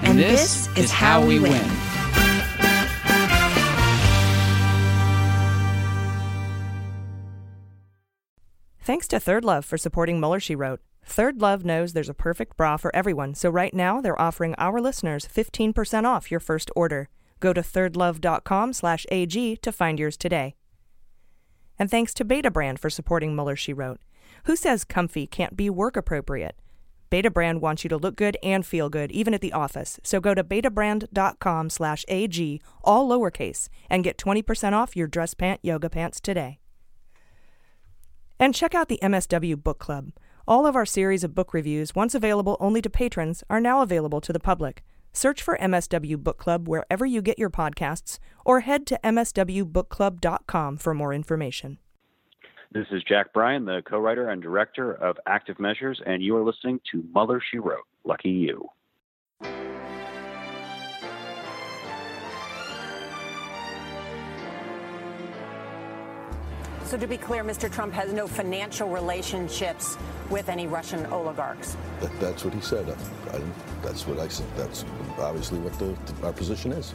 And, and this, this, is how, how we win. win. Thanks to Third Love for supporting Mueller, She Wrote. Third Love knows there's a perfect bra for everyone, so right now they're offering our listeners 15% off your first order. Go to thirdlove.com slash AG to find yours today. And thanks to Betabrand for supporting Mueller, She Wrote. Who says comfy can't be work appropriate? Betabrand wants you to look good and feel good, even at the office. So go to betabrand.com slash AG, all lowercase, and get 20% off your dress pant yoga pants today. And check out the MSW Book Club. All of our series of book reviews, once available only to patrons, are now available to the public. Search for MSW Book Club wherever you get your podcasts, or head to mswbookclub.com for more information. This is Jack Bryan, the co writer and director of Active Measures, and you are listening to Mueller She Wrote. Lucky you. So to be clear, Mr. Trump has no financial relationships with any Russian oligarchs. That, that's what he said. I, I, that's what I said. That's obviously what the, our position is.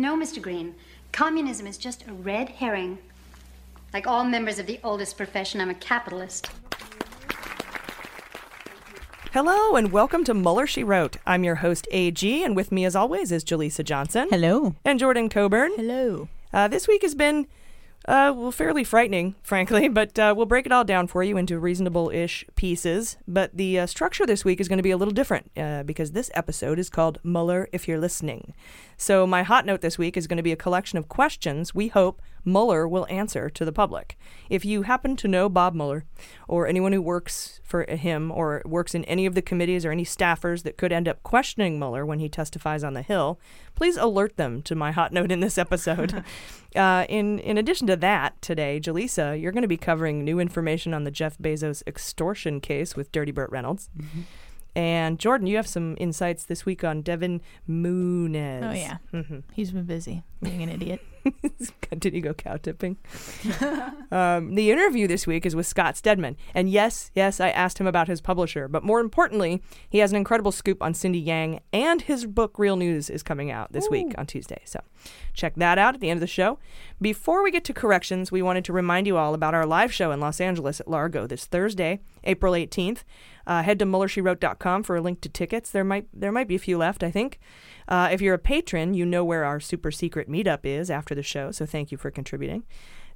No, Mr. Green. Communism is just a red herring. Like all members of the oldest profession, I'm a capitalist. Hello and welcome to Mueller She Wrote. I'm your host AG, and with me as always is Jaleesa Johnson. Hello. And Jordan Coburn. Hello. Uh, this week has been uh, well, fairly frightening, frankly, but uh, we'll break it all down for you into reasonable ish pieces. But the uh, structure this week is going to be a little different uh, because this episode is called Mueller If You're Listening. So, my hot note this week is going to be a collection of questions we hope Mueller will answer to the public. If you happen to know Bob Mueller or anyone who works for him or works in any of the committees or any staffers that could end up questioning Mueller when he testifies on the Hill, please alert them to my hot note in this episode. uh, in, in addition to that, today, Jaleesa, you're going to be covering new information on the Jeff Bezos extortion case with Dirty Burt Reynolds. Mm-hmm. And Jordan, you have some insights this week on Devin Nunes. Oh yeah, mm-hmm. he's been busy being an idiot. Did he go cow tipping? um, the interview this week is with Scott Stedman. And yes, yes, I asked him about his publisher. But more importantly, he has an incredible scoop on Cindy Yang, and his book, Real News, is coming out this Ooh. week on Tuesday. So check that out at the end of the show. Before we get to corrections, we wanted to remind you all about our live show in Los Angeles at Largo this Thursday, April 18th. Uh, head to MuellerSheWrote.com for a link to tickets. There might there might be a few left, I think. Uh, if you're a patron, you know where our super secret meetup is after the show, so thank you for contributing.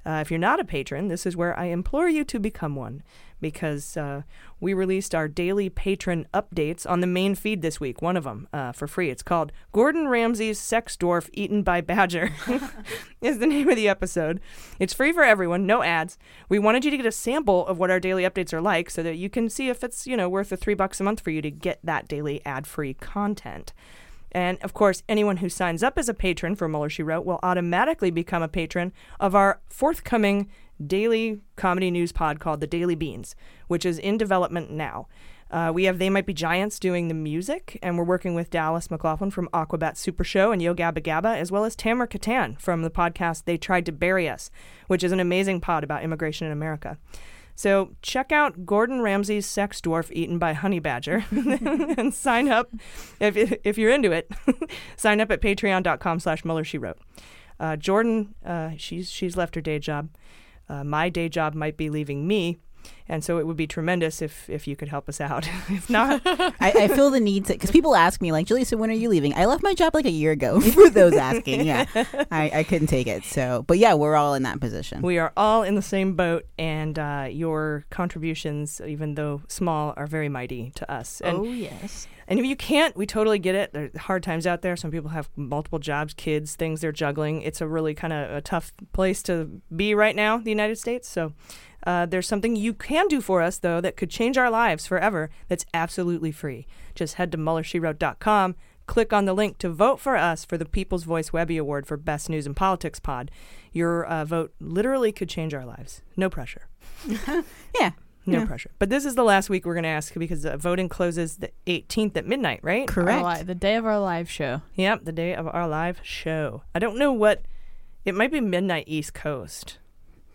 Uh, if you're not a patron, this is where I implore you to become one because uh, we released our daily patron updates on the main feed this week, one of them uh, for free. It's called Gordon Ramsay's Sex Dwarf Eaten by Badger, is the name of the episode. It's free for everyone, no ads. We wanted you to get a sample of what our daily updates are like so that you can see if it's, you know, worth the three bucks a month for you to get that daily ad free content. And of course, anyone who signs up as a patron for Mueller She Wrote will automatically become a patron of our forthcoming daily comedy news pod called The Daily Beans, which is in development now. Uh, we have They Might Be Giants doing the music, and we're working with Dallas McLaughlin from Aquabat Super Show and Yo Gabba Gabba, as well as Tamara Katan from the podcast They Tried to Bury Us, which is an amazing pod about immigration in America. So check out Gordon Ramsay's sex dwarf eaten by honey badger and sign up if, if you're into it. sign up at patreon.com slash Mueller she wrote. Uh, Jordan, uh, she's she's left her day job. Uh, my day job might be leaving me and so it would be tremendous if if you could help us out. if not, I, I, feel the need to because people ask me like, Julie, so when are you leaving? I left my job like a year ago. For those asking, yeah, I, I couldn't take it. So, but yeah, we're all in that position. We are all in the same boat, and uh, your contributions, even though small, are very mighty to us. And, oh yes. And if you can't, we totally get it. There are hard times out there. Some people have multiple jobs, kids, things they're juggling. It's a really kind of a tough place to be right now, the United States. So uh, there's something you can do for us, though, that could change our lives forever that's absolutely free. Just head to MuellerSheWrote.com, click on the link to vote for us for the People's Voice Webby Award for Best News and Politics Pod. Your uh, vote literally could change our lives. No pressure. yeah. No yeah. pressure. But this is the last week we're going to ask because uh, voting closes the 18th at midnight, right? Correct. Li- the day of our live show. Yep, the day of our live show. I don't know what. It might be midnight East Coast.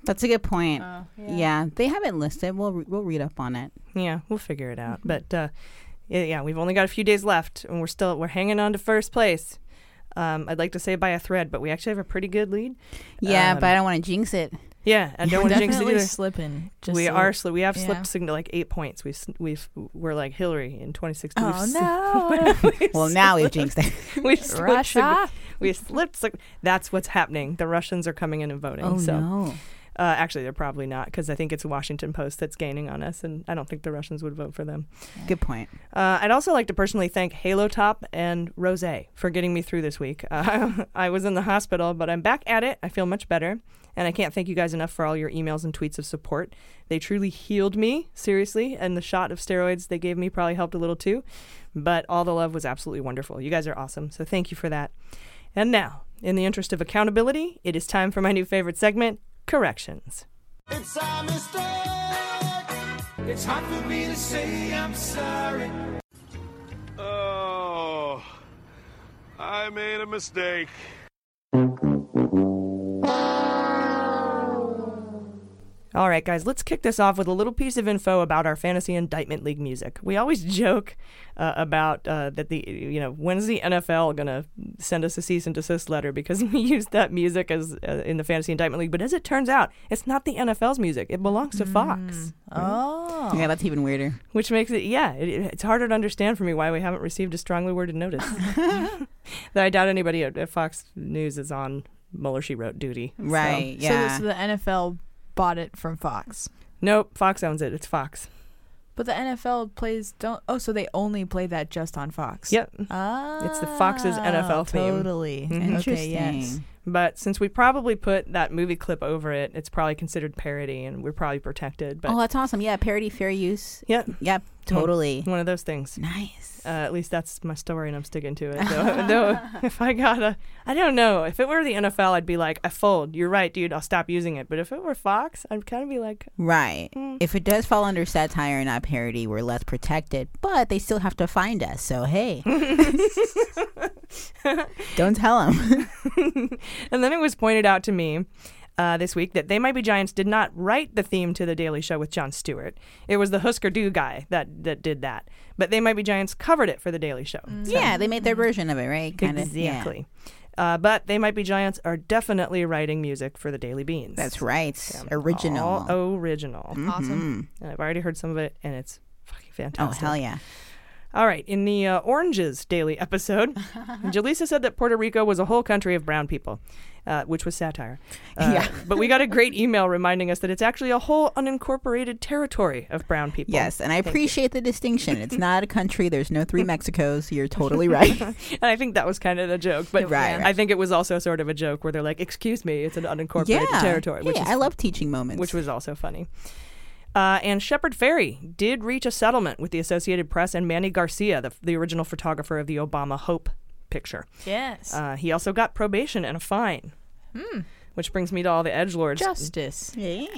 That's a good point. Uh, yeah. yeah. they haven't listed. We'll re- we'll read up on it. Yeah, we'll figure it out. Mm-hmm. But uh, yeah, yeah, we've only got a few days left, and we're still we're hanging on to first place. Um, I'd like to say by a thread, but we actually have a pretty good lead. Yeah, um, but I don't want to jinx it. Yeah, I don't want to jinx it either. slipping. we so are sli- We have yeah. slipped signal like eight points. We we've we're like Hillary in 2016. Oh no! well, now we've jinxed it. we Russia. we slipped. That's what's happening. The Russians are coming in and voting. Oh so. no! Uh, actually, they're probably not because I think it's the Washington Post that's gaining on us, and I don't think the Russians would vote for them. Good point. Uh, I'd also like to personally thank Halo Top and Rose for getting me through this week. Uh, I was in the hospital, but I'm back at it. I feel much better. And I can't thank you guys enough for all your emails and tweets of support. They truly healed me, seriously, and the shot of steroids they gave me probably helped a little too. But all the love was absolutely wonderful. You guys are awesome, so thank you for that. And now, in the interest of accountability, it is time for my new favorite segment, Corrections. It's a mistake. It's hard for me to say I'm sorry. Oh, I made a mistake. All right, guys, let's kick this off with a little piece of info about our Fantasy Indictment League music. We always joke uh, about uh, that the you know when's the NFL gonna send us a cease and desist letter because we used that music as uh, in the Fantasy Indictment League. But as it turns out, it's not the NFL's music; it belongs to Fox. Oh, yeah, that's even weirder. Which makes it yeah, it, it's harder to understand for me why we haven't received a strongly worded notice. that I doubt anybody at, at Fox News is on Mueller she wrote duty. So- Right, So, so the NFL bought it from Fox. Nope, Fox owns it. It's Fox. But the NFL plays don't. Oh, so they only play that just on Fox. Yep. Ah, It's the Fox's NFL theme. Totally. Mhm. Okay. Yes. But since we probably put that movie clip over it, it's probably considered parody, and we're probably protected. But oh, that's awesome. Yeah, parody fair use. Yep. Yep. Totally. One of those things. Nice. Uh, at least that's my story, and I'm sticking to it. Though, though if I gotta, I don't know. If it were the NFL, I'd be like, I fold. You're right, dude. I'll stop using it. But if it were Fox, I'd kind of be like, Right. Mm. If it does fall under satire, and not parody, we're less protected, but they still have to find us. So, hey. Don't tell them. and then it was pointed out to me uh, this week that They Might Be Giants did not write the theme to The Daily Show with Jon Stewart. It was the Husker Du guy that, that did that. But They Might Be Giants covered it for The Daily Show. So- yeah, they made their version of it, right? Kinda, yeah. exactly. Uh, but They Might Be Giants are definitely writing music for the Daily Beans. That's right. Original. All original. Awesome. And I've already heard some of it, and it's fucking fantastic. Oh, hell yeah. All right, in the uh, Oranges Daily episode, Jaleesa said that Puerto Rico was a whole country of brown people, uh, which was satire. Uh, Yeah. but we got a great email reminding us that it's actually a whole unincorporated territory of brown people. Yes, and I Thank you. appreciate the distinction. It's not a country. There's no three Mexicos. You're totally right. and I think that was kind of a joke, but Right, right. I think it was also sort of a joke where they're like, "Excuse me, it's an unincorporated yeah. territory," which Hey, is I love teaching moments. which was also funny. Uh, and Shepard Fairey did reach a settlement with the Associated Press and Mannie Garcia, the, the original photographer of the Obama Hope picture. Yes. Uh, he also got probation and a fine. Hmm. Which brings me to all the edge lords Justice.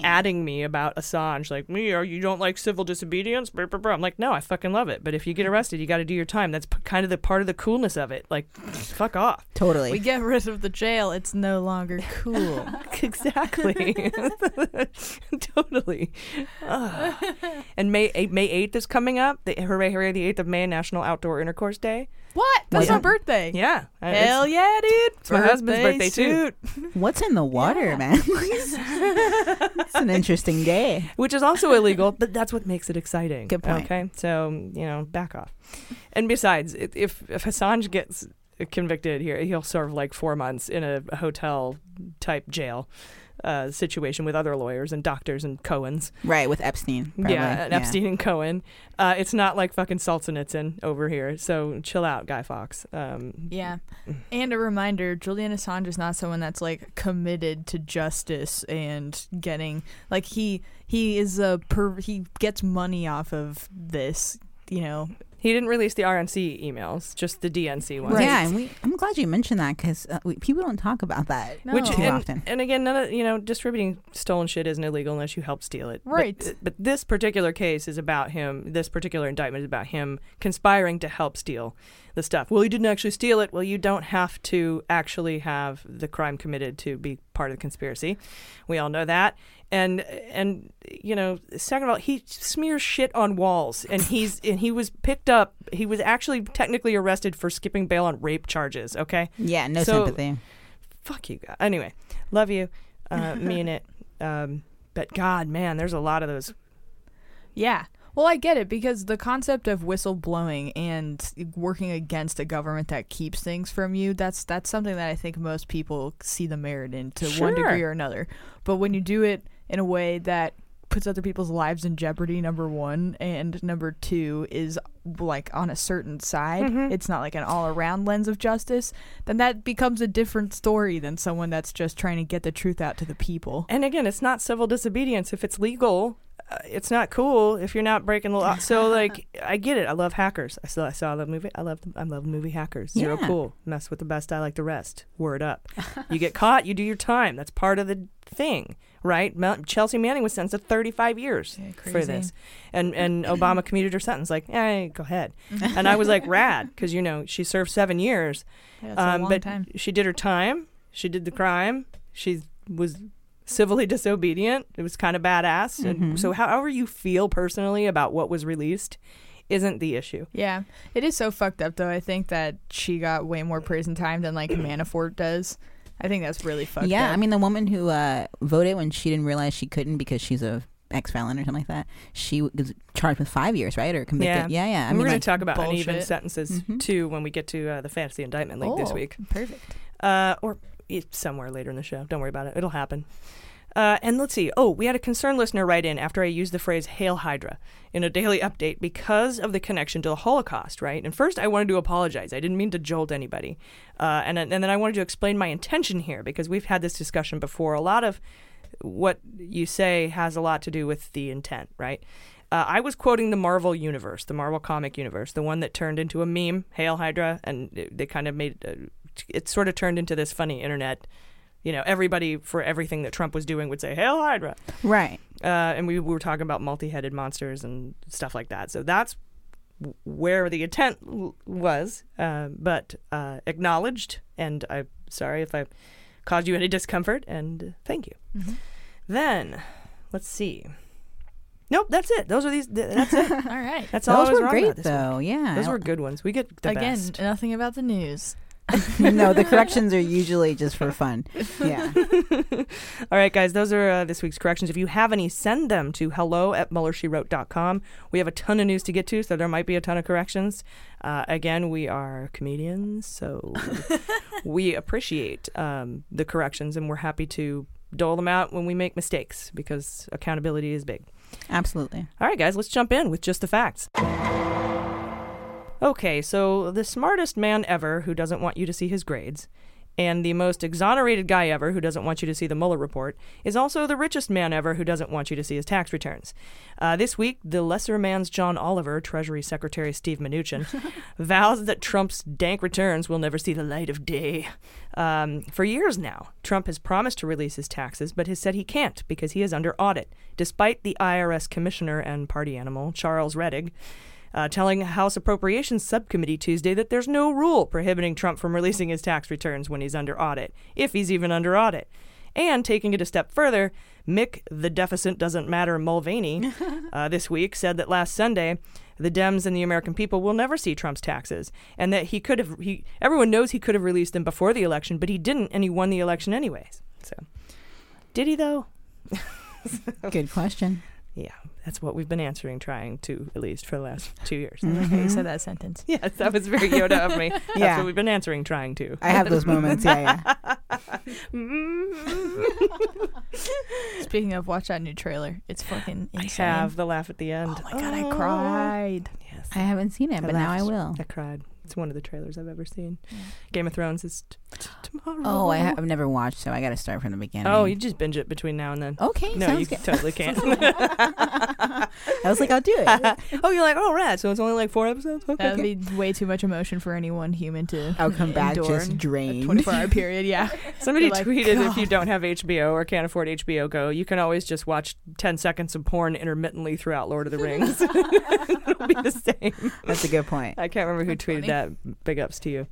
adding me about Assange, like me, or you don't like civil disobedience. Brr, brr, brr. I'm like, no, I fucking love it. But if you get arrested, you got to do your time. That's p- kind of the part of the coolness of it. Like, fuck off. Totally. We get rid of the jail. It's no longer cool. exactly. totally. Ugh. and May 8, May 8th is coming up. The, hooray, hooray, the 8th of May, National Outdoor Intercourse Day. What? That's Yeah. my birthday. Yeah. Uh, Hell it's- yeah, dude. It's my husband's birthday, too. What's in the water, man? it's an interesting day. Which is also illegal, but that's what makes it exciting. Good point. Okay. So, you know, back off. And besides, if, if Assange gets convicted here, he'll serve like four months in a hotel type jail uh, situation with other lawyers and doctors and Cohens. Right, with Epstein. Probably. Yeah, and Epstein and Cohen. Uh, it's not like fucking Solzhenitsyn over here. So chill out, Guy Fawkes. Um, Yeah. And a reminder Julian Assange is not someone that's like committed to justice and getting like he he is a per he gets money off of this, you know. He didn't release the RNC emails, just the DNC ones. Yeah, and we, I'm glad you mentioned that because uh, people don't talk about that Which too and, often. and again, none of you know, distributing stolen shit isn't illegal unless you help steal it. But- Right. But, this particular case is about him. This particular indictment is about him conspiring to help steal the stuff. Well, he didn't actually steal it. Well, you don't have to actually have the crime committed to be part of the conspiracy. We all know that. And and you know, second of all, he smears shit on walls, and he's and he was picked up. He was actually technically arrested for skipping bail on rape charges. Okay. Yeah, no So- sympathy. fuck you guys. Anyway, love you, uh, mean it. Um, but God, man, there's a lot of those. Yeah. Well, I get it because the concept of whistleblowing and working against a government that keeps things from you, that's that's something that I think most people see the merit in to one degree or another. But when you do it in a way that puts other people's lives in jeopardy. Number one, and number two is like on a certain side. Mhm. It's not like an all around lens of justice. Then that becomes a different story than someone that's just trying to get the truth out to the people. And again, it's not civil disobedience. If it's legal, uh, it's not cool if you're not breaking the law. So like, I get it. I love hackers. I still I saw the movie. I love I love movie Hackers. Zero Yeah. cool. Mess with the best. I like the rest. Word up. you get caught. You do your time. That's part of the thing, right? Chelsea Manning was sentenced to 35 years for this, and and Obama commuted her sentence. Like, hey, go ahead. and I was like, rad, because you know she served seven years. Yeah, it's a long Um, but time. she did her time. She did the crime. She was civilly disobedient. It was kind of badass. Mhm. And so, however you feel personally about what was released, isn't the issue. Yeah, it is so fucked up though. I think that she got way more prison time than like Manafort does. I think that's really fucked yeah, up. I mean the woman who uh, voted when she didn't realize she couldn't because she's a ex felon or something like that. She was charged with five years, right, or convicted. Yeah, yeah. I And we're going like, to talk about uneven bullshit. sentences Mhm. too when we get to uh, the fantasy indictment league this Oh, week. Perfect. Uh, or somewhere later in the show. Don't worry about it. It'll happen. Uh, and let's see. Oh, we had a concerned listener write in after I used the phrase Hail Hydra in a daily update because of the connection to the Holocaust, right? And first, I wanted to apologize. I didn't mean to jolt anybody. Uh, and, and then I wanted to explain my intention here because we've had this discussion before. A lot of what you say has a lot to do with the intent, right? Uh, I was quoting the Marvel universe, the Marvel comic universe, the one that turned into a meme, Hail Hydra, and they kind of made uh, it sort of turned into this funny internet. You know, everybody for everything that Trump was doing would say Hail Hydra, right? Uh, and we, we were talking about multi-headed monsters and stuff like that. So that's where the intent was, uh, but uh, acknowledged. And I'm sorry if I caused you any discomfort. And thank you. Mhm. Then let's see. Nope, that's it. Those are these. th- That's it. All right. That's all Those were great, this week. though. Yeah. those were good ones. We get the Again, best. nothing about the news. no, the corrections are usually just for fun. Yeah. All right, guys, those are uh, this week's corrections. If you have any, send them to hello at muellershewrote.com. We have a ton of news to get to, so there might be a ton of corrections. Uh, again, we are comedians, so we appreciate um, the corrections and we're happy to dole them out when we make mistakes because accountability is big. Absolutely. All right, guys, let's jump in with just the facts. Okay, so the smartest man ever who doesn't want you to see his grades, and the most exonerated guy ever who doesn't want you to see the Mueller report, is also the richest man ever who doesn't want you to see his tax returns. Uh, this week, the lesser man's John Oliver, Treasury Secretary Steve Mnuchin, vows that Trump's dank returns will never see the light of day. Um, for years now, Trump has promised to release his taxes, but has said he can't because he is under audit, despite the IRS commissioner and party animal, Charles Rettig, uh, telling House Appropriations Subcommittee Tuesday that there's no rule prohibiting Trump from releasing his tax returns when he's under audit, if he's even under audit. And taking it a step further, Mick the Deficit Doesn't Matter Mulvaney uh, this week said that last Sunday the Dems and the American people will never see Trump's taxes, and that he could have. He everyone knows he could have released them before the election, but he didn't, and he won the election anyways. So, did he though? Good question. Yeah, that's what we've been answering, trying to at least for the last two years. Okay, Mm-hmm. you said that sentence. Yes, that was very Yoda of me. That's Yeah. what we've been answering, trying to. I have those moments. Yeah, yeah. Speaking of, watch that new trailer. It's fucking insane. I insane. have the laugh at the end. Oh my god, I cried. Yes, I haven't seen it, but now I will. I cried. It's one of the trailers I've ever seen. Game of Thrones is t- t- tomorrow. Oh, I have never watched, so I got to start from the beginning. Oh, you just binge it between now and then. Okay, No, you good. totally can't. I was like, I'll do it. oh, you're like, oh, right. So it's only like four episodes. Okay. That would be way too much emotion for any one human to. I'll come back just drained. 24 hour period, yeah. Somebody like, tweeted if you don't have HBO or can't afford HBO Go, you can always just watch 10 seconds of porn intermittently throughout Lord of the Rings. It'll be the same. That's a good point. I can't remember who tweeted that. Big ups to you.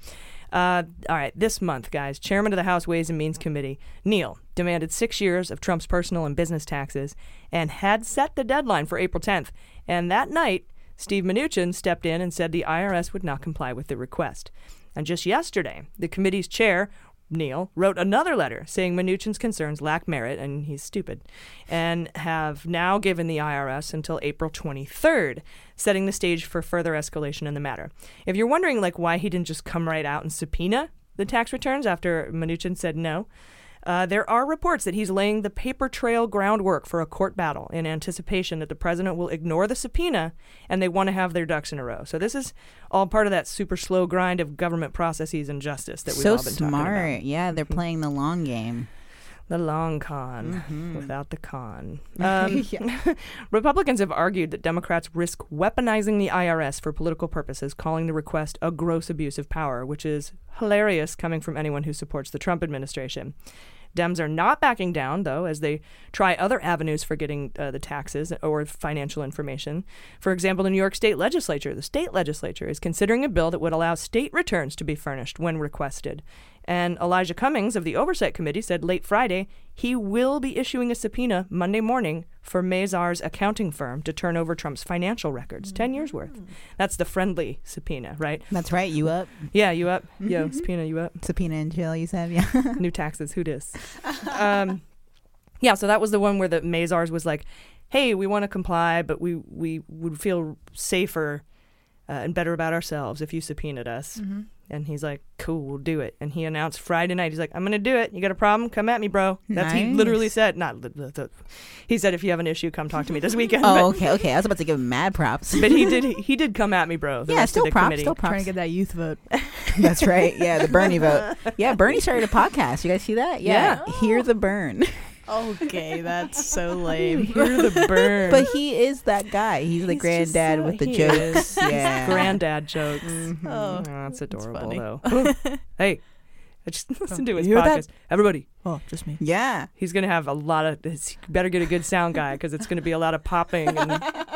Uh, all right, this month, guys, Chairman of the House Ways and Means Committee, Neal, demanded six years of Trump's personal and business taxes and had set the deadline for April 10th. And that night, Steve Mnuchin stepped in and said the IRS would not comply with the request. And just yesterday, the committee's chair, Neal, wrote another letter saying Mnuchin's concerns lack merit and he's stupid, and have now given the IRS until April 23rd, setting the stage for further escalation in the matter. If you're wondering, like, why he didn't just come right out and subpoena the tax returns after Mnuchin said no, Uh, there are reports that he's laying the paper trail groundwork for a court battle in anticipation that the president will ignore the subpoena and they want to have their ducks in a row. So this is all part of that super slow grind of government processes and justice that we've so all been talking about. So smart. Yeah, they're playing the long game. The long con Mhm. without the con. Um, Republicans have argued that Democrats risk weaponizing the IRS for political purposes, calling the request a gross abuse of power, which is hilarious coming from anyone who supports the Trump administration. Dems are not backing down, though, as they try other avenues for getting uh, the taxes or financial information. For example, the New York State Legislature, the state legislature, is considering a bill that would allow state returns to be furnished when requested. And Elijah Cummings of the Oversight Committee said late Friday he will be issuing a subpoena Monday morning for Mazars accounting firm to turn over Trump's financial records, 10 years worth. That's the friendly subpoena, right? That's right. You up? Yeah, you up? Yo, subpoena, you up? Subpoena and jail. You said, yeah. New taxes, who dis? um, yeah, so that was the one where the Mazars was like, "Hey, we want to comply, but we we would feel safer uh, and better about ourselves if you subpoenaed us." Mhm. And he's like, "Cool, we'll do it." And he announced Friday night, he's like, "I'm gonna do it. You got a problem? Come at me, bro." That's he literally said. Not the, the, the, he said, "If you have an issue, come talk to me this weekend." oh, but, okay, okay. I was about to give him mad props. but he did. He did come at me, bro. The Yeah, rest still of the props, committee. still props. Trying to get that youth vote. That's right. Yeah, the Bernie vote. Yeah, Bernie started a podcast. You guys see that? Yeah. Hear the burn. Okay, that's so lame. Hear the burn. But he is that guy. He's, the He's just granddad so- with the he jokes. is. Yeah. granddad jokes. Mm-hmm. Oh, oh, that's adorable funny. though. hey, I just listened to his You hear podcast. that? Everybody, Oh, just me. Yeah. he's gonna have a lot of. He better get a good sound guy because it's gonna be a lot of popping and,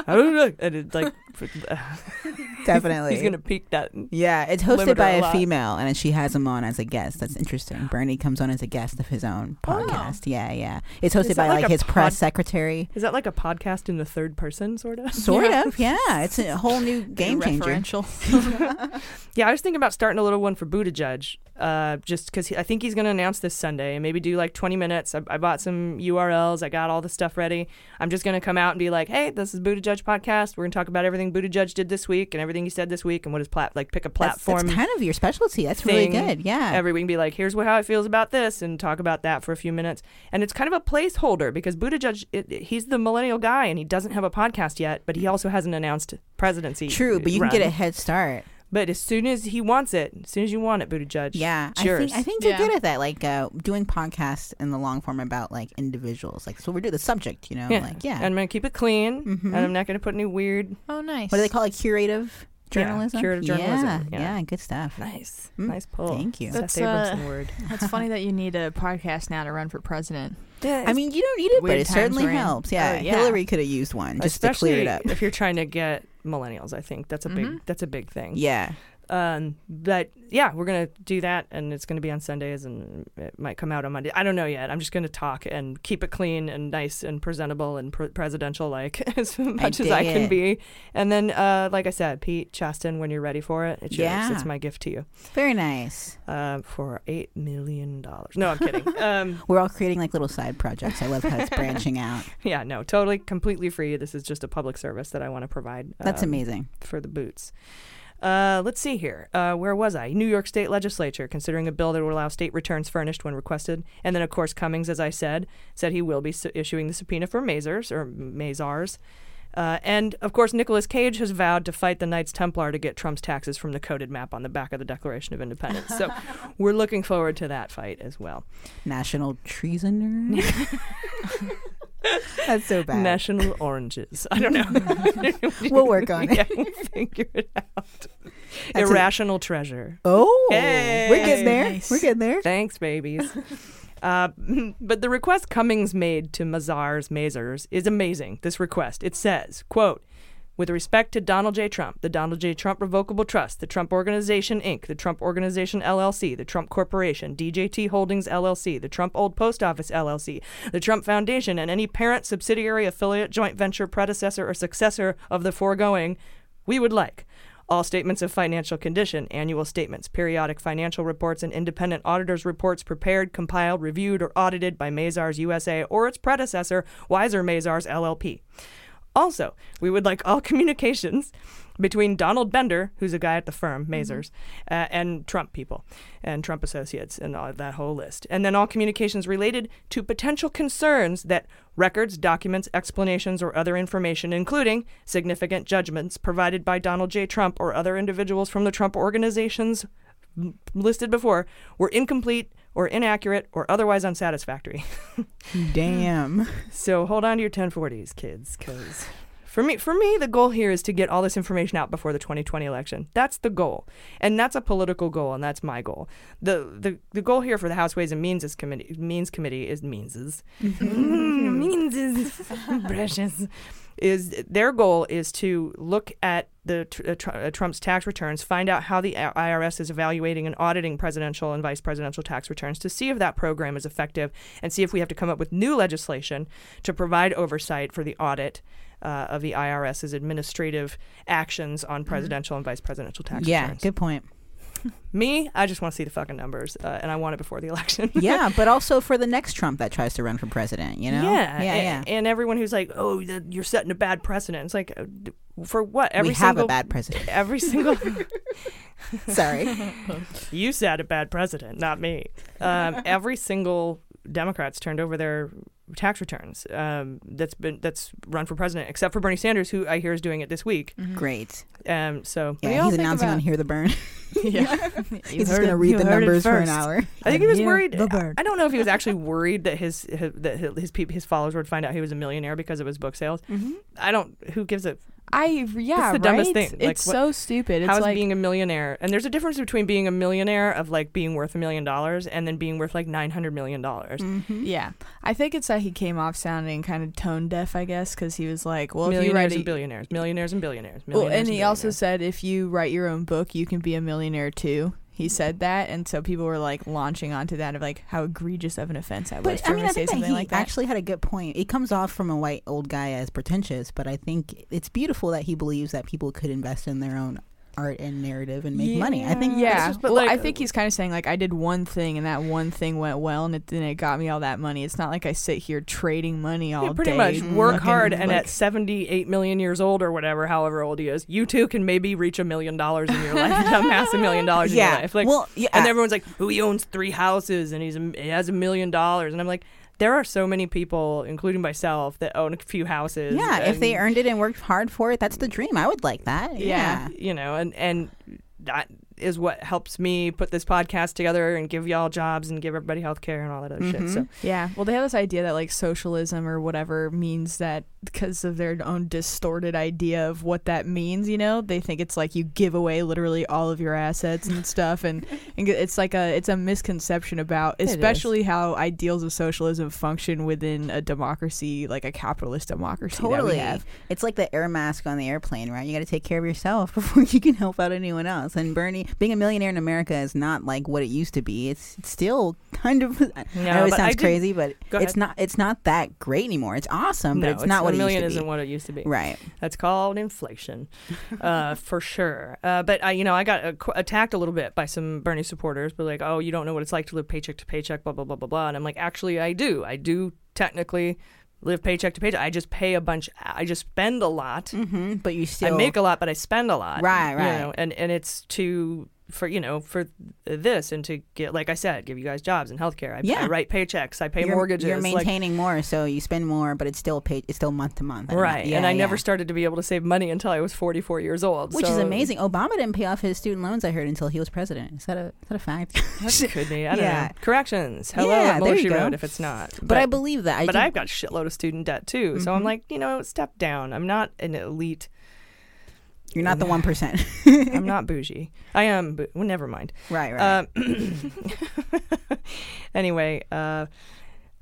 and it, like Definitely. he's gonna peak that. Yeah, it's hosted by a a, lot. female, and she has him on as a guest. That's interesting. Bernie comes on as a guest of his own podcast. Yeah, yeah. It's hosted Oh. Is that by like like, a his press secretary. Is that like a podcast in the third person, sort of? Sort of, yeah. It's a whole new game changer. Referential. Yeah, I was thinking about starting a little one for Buttigieg, uh, just because I think he's going to announce this Sunday and maybe do like 20 minutes. I, I bought some URLs, I got all the stuff ready. I'm just going to come out and be like, hey, this is Buttigieg podcast. We're going to talk about everything Buttigieg did this week and everything he said this week and what his plat like pick a platform. that's kind of your specialty. That's really good. Yeah. Every week, be like, here's what, how he feels about this, and talk about that for a few minutes. And it's kind of a placeholder because Buttigieg, it, it- he's the millennial guy, and he doesn't have a podcast yet, but he also hasn't announced presidency. True, but you can get a head start. But as soon as he wants it, as soon as you want it, Buttigieg. Yeah, it's I yours. think I think you're Yeah. good at that. Like uh, doing podcasts in the long form about like individuals. Like so, we do the subject. You know, yeah. like yeah. And I'm gonna keep it clean, Mhm. and I'm not gonna put any weird. Oh, nice. what do they call it? Curative Yeah, journalism. curative journalism, Yeah, yeah. yeah, good stuff. Nice, Mm, nice pull. thank you. Seth That's, Abramson uh, word. That's funny that you need a podcast now to run for president. Yeah, I mean, you don't need it, but it certainly helps. Yeah, Oh, yeah. Hillary could have used one just especially to clear it up. if you're trying to get millennials. I think that's a Mhm. big that's a big thing. Yeah, Um, but yeah, we're gonna do that, and it's gonna be on Sundays, and it might come out on Monday. I don't know yet. I'm just gonna talk and keep it clean and nice and presentable and pre- presidential like as much as I dig can be. And then, uh, like I said, Pete Chaston, when you're ready for it, it's yours. It's my gift to you. very nice. Uh, for eight million dollars. No, I'm kidding. um, We're all creating like little side projects. I love how it's branching out. yeah, no, totally, completely free. This is just a public service that I want to provide. That's um, amazing. for the boots. Uh, let's see here. Uh, where was I? New York State Legislature considering a bill that would allow state returns furnished when requested. And then, of course, Cummings, as I said, said he will be su- issuing the subpoena for Mazars or Mazars. Uh, and of course, Nicolas Cage has vowed to fight the Knights Templar to get Trump's taxes from the coded map on the back of the Declaration of Independence. So we're looking forward to that fight as well. National treasoner. That's so bad. National oranges. I don't know. We'll work on it. Yeah, we'll figure it out. That's a- Irrational treasure. oh, Hey. we're getting there. Nice. We're getting there. Thanks, babies. uh, but the request Cummings made to Mazars Mazars is amazing. This request it says, "quote." With respect to Donald J. Trump, the Donald J. Trump Revocable Trust, the Trump Organization Inc., the Trump Organization LLC, the Trump Corporation, DJT Holdings LLC, the Trump Old Post Office LLC, the Trump Foundation, and any parent, subsidiary, affiliate, joint venture, predecessor, or successor of the foregoing, we would like all statements of financial condition, annual statements, periodic financial reports, and independent auditors' reports prepared, compiled, reviewed, or audited by Mazars USA or its predecessor, Weiser Mazars LLP. Also, we would like all communications between Donald Bender, who's a guy at the firm, Mazars, uh, and Trump people and Trump associates and all, that whole list. And then all communications related to potential concerns that records, documents, explanations, or other information, including significant judgments provided by Donald J. Trump or other individuals from the Trump organizations listed before, were incomplete or inaccurate or otherwise unsatisfactory. Damn. So hold on to your 1040s, kids, because for me, for me, the goal here is to get all this information out before the 2020 election. That's the goal, and that's a political goal, and that's my goal. the the The goal here for the House Ways and Means is committee Means Committee is Meanses. means is precious. Is their goal is to look at the uh, uh, Trump's tax returns, find out how the IRS is evaluating and auditing presidential and vice presidential tax returns to see if that program is effective, and see if we have to come up with new legislation to provide oversight for the audit uh, of the IRS's administrative actions on presidential and vice presidential tax yeah, returns. Yeah, good point. Me, I just want to see the fucking numbers, uh, and I want it before the election. yeah, but also for the next Trump that tries to run for president, you know? Yeah, yeah, and, yeah. and everyone who's like, "Oh, you're setting a bad precedent." It's like, uh, for what? Every we have single, a bad president. Every single. Sorry. you set a bad president, not me. Um, every single Democrats turned over their tax returns. Um, that's been that's run for president, except for Bernie Sanders, who I hear is doing it this week. Great. Um, so Yeah, he's announcing on Hear the Burn. yeah, he's just going to read the numbers for an hour. I think he was worried. the burn. I don't know if he was actually worried that his, his that his his, peop his followers would find out he was a millionaire because of his book sales. I don't. Who gives a I yeah, it's the dumbest right? thing. It's what- so stupid. It's How is like being a millionaire? And there's a difference between being a millionaire of like being worth a million dollars and then being worth like nine hundred million dollars. Mm-hmm. Yeah, I think it's that he came off sounding kind of tone deaf, I guess, because he was like, "Well, if you millionaires write a, and billionaires, millionaires and billionaires. well, millionaires and he also said if you write your own book, you can be a millionaire too." He said that, and so people were like launching onto that of like how egregious of an offense that was But for I mean, I to say think that something he like that. actually had a good point. It comes off from a white old guy as pretentious, but I think it's beautiful that he believes that people could invest in their own art and narrative and make money. I think yeah, it's just- well, I think he's kind of saying like I did one thing and that one thing went well and it then it got me all that money. It's not like I sit here trading money all Yeah, pretty day. much work fucking, hard, and like- at 78 million years old or whatever, however old he is, you too can maybe reach a million dollars in your life, amass a million dollars in Yeah. your life. Like, Well, yeah. and everyone's like, "Who he owns three houses and he's a, he has a million dollars," and I'm like, there are so many people, including myself, that own a few houses. yeah, if they earned it and worked hard for it, that's the dream. I would like that. Yeah. you know, and and that is what helps me put this podcast together and give y'all jobs and give everybody health care and all that other shit. So mm-hmm. Yeah, well, they have this idea that like socialism or whatever means that because of their own distorted idea of what that means, you know, they think it's like you give away literally all of your assets and stuff, and, and it's like a it's a misconception about especially how ideals of socialism function within a democracy like a capitalist democracy. that we Totally. have. It's like the air mask on the airplane, right? You got to take care of yourself before you can help out anyone else. And Bernie, being a millionaire in America is not like what it used to be. It's, it's still kind of. I know it sounds crazy, but it's not. It's not that great anymore. It's awesome, but no, it's not what a it million used to isn't what it used to be. Right. That's called inflation, uh, for sure. Uh, but I, you know, I got qu- attacked a little bit by some Bernie supporters, but like, oh, you don't know what it's like to live paycheck to paycheck, blah blah blah blah blah. And I'm like, actually, I do. I do technically live paycheck to paycheck. I just pay a bunch. I just spend a lot. Mm-hmm, but you still I make a lot, but I spend a lot. Right, you right. know, and and it's to for you know for this and to get like I said, give you guys jobs and healthcare. I, Yeah. I write paychecks. I pay you're, mortgages. You're like- maintaining more, so you spend more, but it's still paid. It's still month to month. I don't know. right. Yeah, and I yeah. never started to be able to save money until I was 44 years old. Which is amazing. Obama didn't pay off his student loans. I heard until he was president. Is that a is that a fact? That could be. I don't Yeah. know. Corrections. Hello Yeah, there you go. Wrote if it's not. But I believe that. I but do- I've got a shitload of student debt too. So I'm Mhm. like, you know, step down. I'm not an elite. You're not the one percent. I'm not bougie. I am, but well, never mind. Right, right. Um, anyway, uh,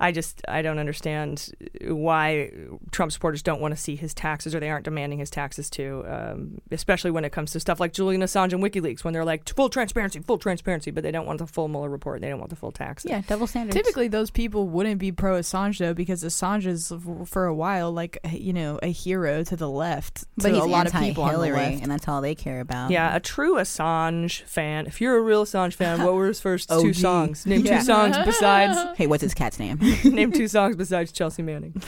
I just I don't understand why Trump supporters don't want to see his taxes or they aren't demanding his taxes too, um, especially when it comes to stuff like Julian Assange and WikiLeaks, when they're like full transparency, full transparency, but they don't want the full Mueller report. They don't want the full tax. yeah, double standards. Typically, those people wouldn't be pro Assange though, because Assange is for a while like you know a hero to the left. but to he's a lot of people on the anti-Hillary, left. and that's all they care about. Yeah, a true Assange fan. If you're a real Assange fan, what were his first two songs? Name Yeah. two songs besides. Hey, what's his cat's name? name two songs besides Chelsea Manning.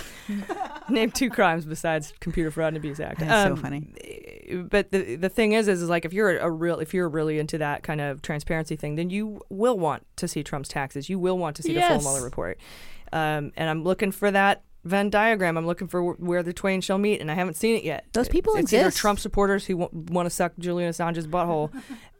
name two crimes besides Computer Fraud and Abuse Act. That's so Um, funny. But the the thing is, is, is like if you're a real, if you're really into that kind of transparency thing, then you will want to see Trump's taxes. You will want to see the full Mueller report. Um, and I'm looking for that Venn diagram. I'm looking for wh- where the twain shall meet, and I haven't seen it yet. Those people it's either exist. Trump supporters who want to suck Julian Assange's butthole,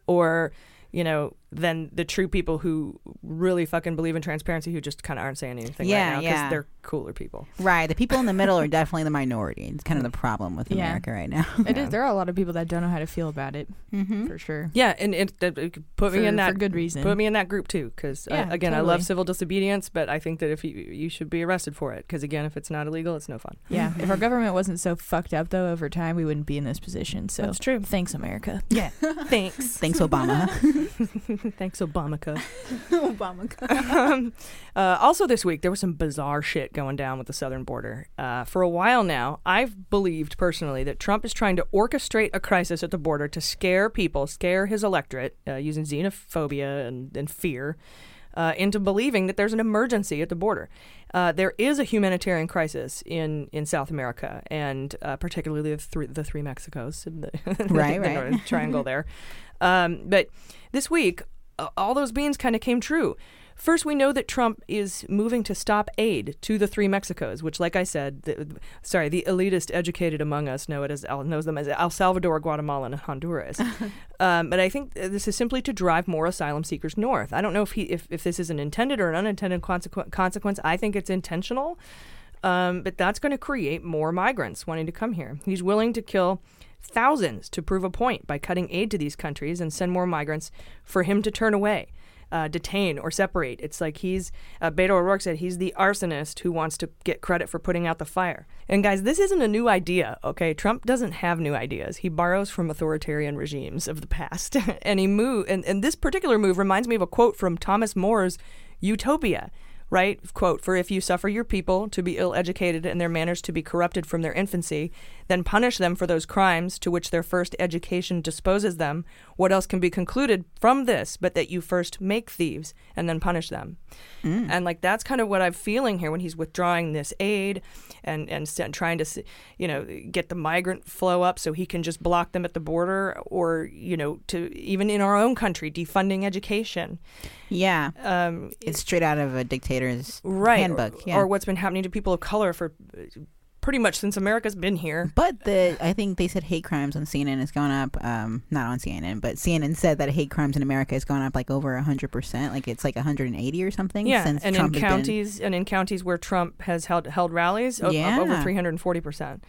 or you know, then the true people who really fucking believe in transparency who just kind of aren't saying anything Yeah, right now yeah. they're cooler people. Right. The people in the middle are definitely the minority. It's kind of the problem with Yeah. America right now. It is. There are a lot of people that don't know how to feel about it, mm-hmm. for sure. Yeah, and it, it, it could put me in that for good reason. Put me in that group too, because uh, Yeah, again, I love civil disobedience, but I think that if you you should be arrested for it, because again, if it's not illegal, it's no fun. Yeah, if our government wasn't so fucked up though, over time we wouldn't be in this position. So That's true. Thanks, America. Yeah, thanks, Thanks, Obama. thanks, Obamacare. Obama. um, uh, also, this week there was some bizarre shit going down with the southern border. Uh, for a while now, I've believed personally that Trump is trying to orchestrate a crisis at the border to scare people, scare his electorate, uh, using xenophobia and, and fear. Uh, into believing that there's an emergency at the border. Uh, there is a humanitarian crisis in, in South America, and uh, particularly the three, the three Mexicos, the, Right, the right. Triangle there. Um, but this week, all those beans kind of came true. First, we know that Trump is moving to stop aid to the three Mexicos, which, like I said, the, sorry, the elitist educated among us know it as knows them as El Salvador, Guatemala, and Honduras. um, but I think this is simply to drive more asylum seekers north. I don't know if he if, if this is an intended or an unintended consequ- consequence. I think it's intentional. Um, but that's going to create more migrants wanting to come here. He's willing to kill thousands to prove a point by cutting aid to these countries and send more migrants for him to turn away, uh, detain, or separate. It's like he's, uh, Beto O'Rourke said, he's the arsonist who wants to get credit for putting out the fire. And guys, this isn't a new idea, okay? Trump doesn't have new ideas. He borrows from authoritarian regimes of the past. and he move, and, and this particular move reminds me of a quote from Thomas More's Utopia right? Quote, for if you suffer your people to be ill educated and their manners to be corrupted from their infancy, then punish them for those crimes to which their first education disposes them. What else can be concluded from this but that you first make thieves and then punish them? And like that's kind of what I'm feeling here when he's withdrawing this aid and and trying to you know get the migrant flow up so he can just block them at the border or you know to even in our own country defunding education. Yeah. Um, it's straight out of a dictator's right handbook. or, yeah. or what's been happening to people of color for pretty much since America's been here. But the I think they said hate crimes on CNN has gone up. Um, not on CNN, but CNN said that hate crimes in America has gone up like over hundred percent. Like it's like 180 or something. Yeah, since and Trump in has been- counties and in counties where Trump has held held rallies, Yeah. over 340 percent.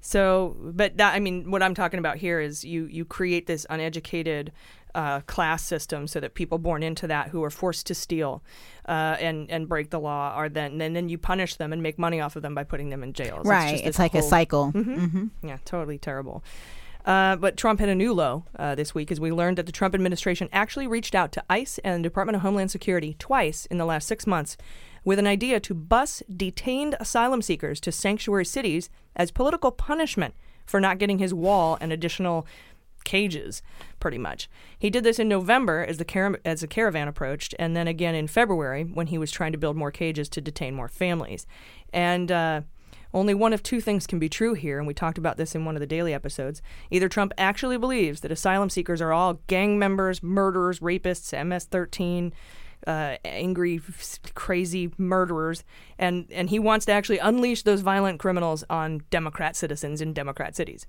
So, but that I mean, what I'm talking about here is you you create this uneducated uh, class system so that people born into that who are forced to steal uh, and and break the law are then and then you punish them and make money off of them by putting them in jails. Right, it's this like a whole- cycle. Mhm. Mhm. Yeah, totally terrible. Uh, but Trump hit a new low uh, this week as we learned that the Trump administration actually reached out to ICE and the Department of Homeland Security twice in the last six months with an idea to bus detained asylum seekers to sanctuary cities as political punishment for not getting his wall and additional cages, pretty much. He did this in November as the car- as the caravan approached, and then again in February when he was trying to build more cages to detain more families. And uh, only one of two things can be true here, and we talked about this in one of the daily episodes. Either Trump actually believes that asylum seekers are all gang members, murderers, rapists, MS 13, uh, angry, crazy murderers, and, and he wants to actually unleash those violent criminals on Democrat citizens in Democrat cities.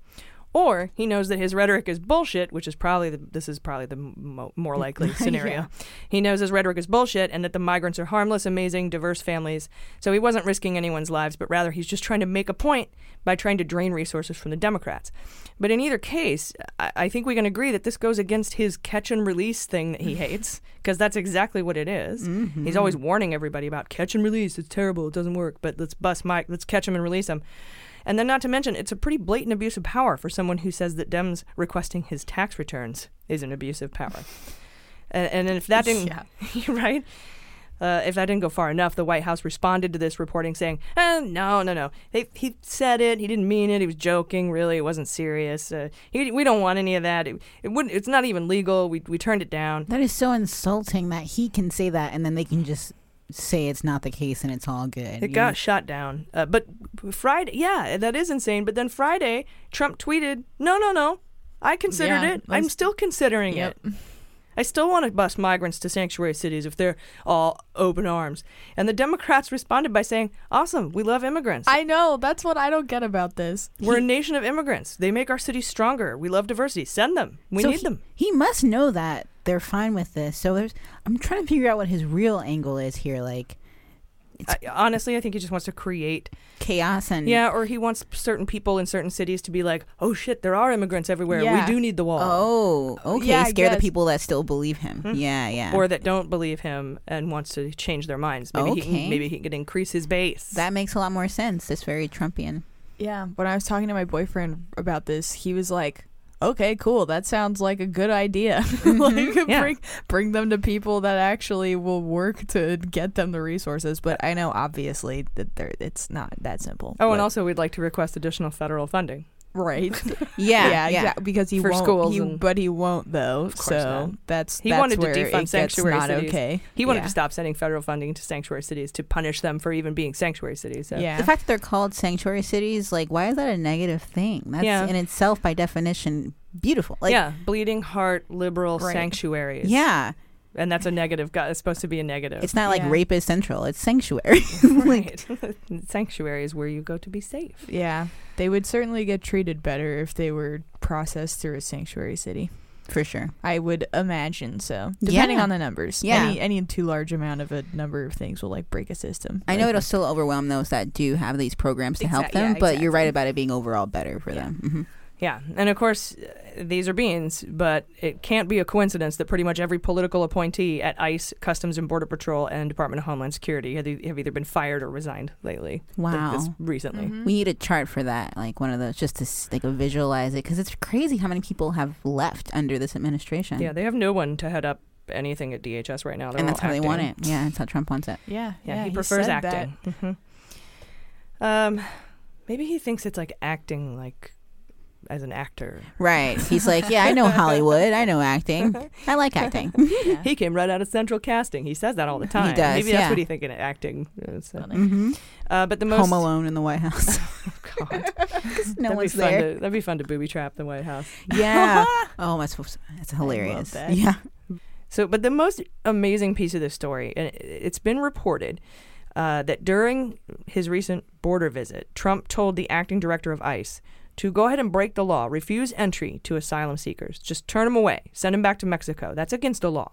Or he knows that his rhetoric is bullshit, which is probably the, this is probably the mo- more likely scenario. Yeah. He knows his rhetoric is bullshit and that the migrants are harmless, amazing, diverse families. So he wasn't risking anyone's lives, but rather he's just trying to make a point by trying to drain resources from the Democrats. But in either case, I, I think we can agree that this goes against his catch and release thing that he hates, because that's exactly what it is. Mm-hmm. He's always warning everybody about catch and release. It's terrible. It doesn't work. But let's bust Mike. Let's catch him and release him. And then, not to mention, it's a pretty blatant abuse of power for someone who says that Dems requesting his tax returns is an abuse of power. and, and if that didn't, right? Uh, if that didn't go far enough, the White House responded to this reporting saying, eh, "No, no, no. They, he said it. He didn't mean it. He was joking. Really, it wasn't serious. Uh, he, we don't want any of that. It, it wouldn't. It's not even legal. We we turned it down. That is so insulting that he can say that and then they can just say it's not the case and it's all good. It got shot down. Uh, but Friday, yeah, that is insane. But then Friday, Trump tweeted, "No, no, no, I considered Yeah, it. I'm still considering Yep. it. I still want to bus migrants to sanctuary cities if they're all open arms." And the Democrats responded by saying, "Awesome, we love immigrants. I know. That's what I don't get about this. We're a nation of immigrants. They make our cities stronger. We love diversity. Send them. We So need he- them." He must know that they're fine with this. So there's. I'm trying to figure out what his real angle is here. Like I, honestly, I think he just wants to create chaos and yeah, or he wants certain people in certain cities to be like, "Oh shit, there are immigrants everywhere. Yeah. We do need the wall." Oh, okay. Yeah, Scare the people that still believe him. Hmm. Yeah, yeah. or that don't believe him and wants to change their minds. Maybe he Okay. can, maybe he could increase his base. that makes a lot more sense. It's very Trumpian. Yeah. When I was talking to my boyfriend about this, he was like, "Okay, cool. That sounds like a good idea. Mm-hmm. like Yeah. bring bring them to people that actually will work to get them the resources." But I know obviously that there it's not that simple. oh, and also we'd like to request additional federal funding. Right. Yeah, yeah, yeah. exact- because he For won't, schools he- but he won't though. course so not. that's He that's wanted to where it defund sanctuary not cities. okay. He wanted yeah. to stop sending federal funding to sanctuary cities to punish them for even being sanctuary cities. So. Yeah. The fact that they're called sanctuary cities, like, why is that a negative thing? That's Yeah. in itself, by definition, beautiful. Like, yeah, bleeding heart liberal Right. sanctuaries. yeah. And that's a negative. It's supposed to be a negative. It's not like Yeah. rapist central. It's sanctuary. right. sanctuary is where you go to be safe. Yeah, they would certainly get treated better if they were processed through a sanctuary city. For sure. I would imagine so, depending Yeah. on the numbers. Yeah. any, any too large amount of a number of things will like break a system. I know it'll still overwhelm those that do have these programs to help them, yeah, but you're right about it being overall better for them. hmm Yeah, and of course, uh, these are beans, but it can't be a coincidence that pretty much every political appointee at ICE, Customs and Border Patrol, and Department of Homeland Security have e- either been fired or resigned lately. like Wow. this recently. We need a chart for that, like one of those, just to like visualize it, because it's crazy how many people have left under this administration. Yeah, they have no one to head up anything at DHS right now. They're and that's how they want it. Yeah, that's how Trump wants it. yeah, Yeah, he he prefers said that. acting. Mhm. Um, maybe he thinks it's like acting like as an actor. Right. He's like, yeah, I know Hollywood. I know acting. I like acting. He came right out of Central Casting. He says that all the time. He does, Maybe that's yeah. what he thinking of acting. So- hmm Uh, but the most Home Alone in the White House. God. no that'd one's be fun there. To, that'd be fun to booby trap the White House. Yeah. oh, that's that's hilarious. that. Yeah. So, but the most amazing piece of this story, and it- it's been reported uh, that during his recent border visit, Trump told the acting director of ICE to go ahead and break the law, refuse entry to asylum seekers, just turn them away, send them back to Mexico. That's against the law.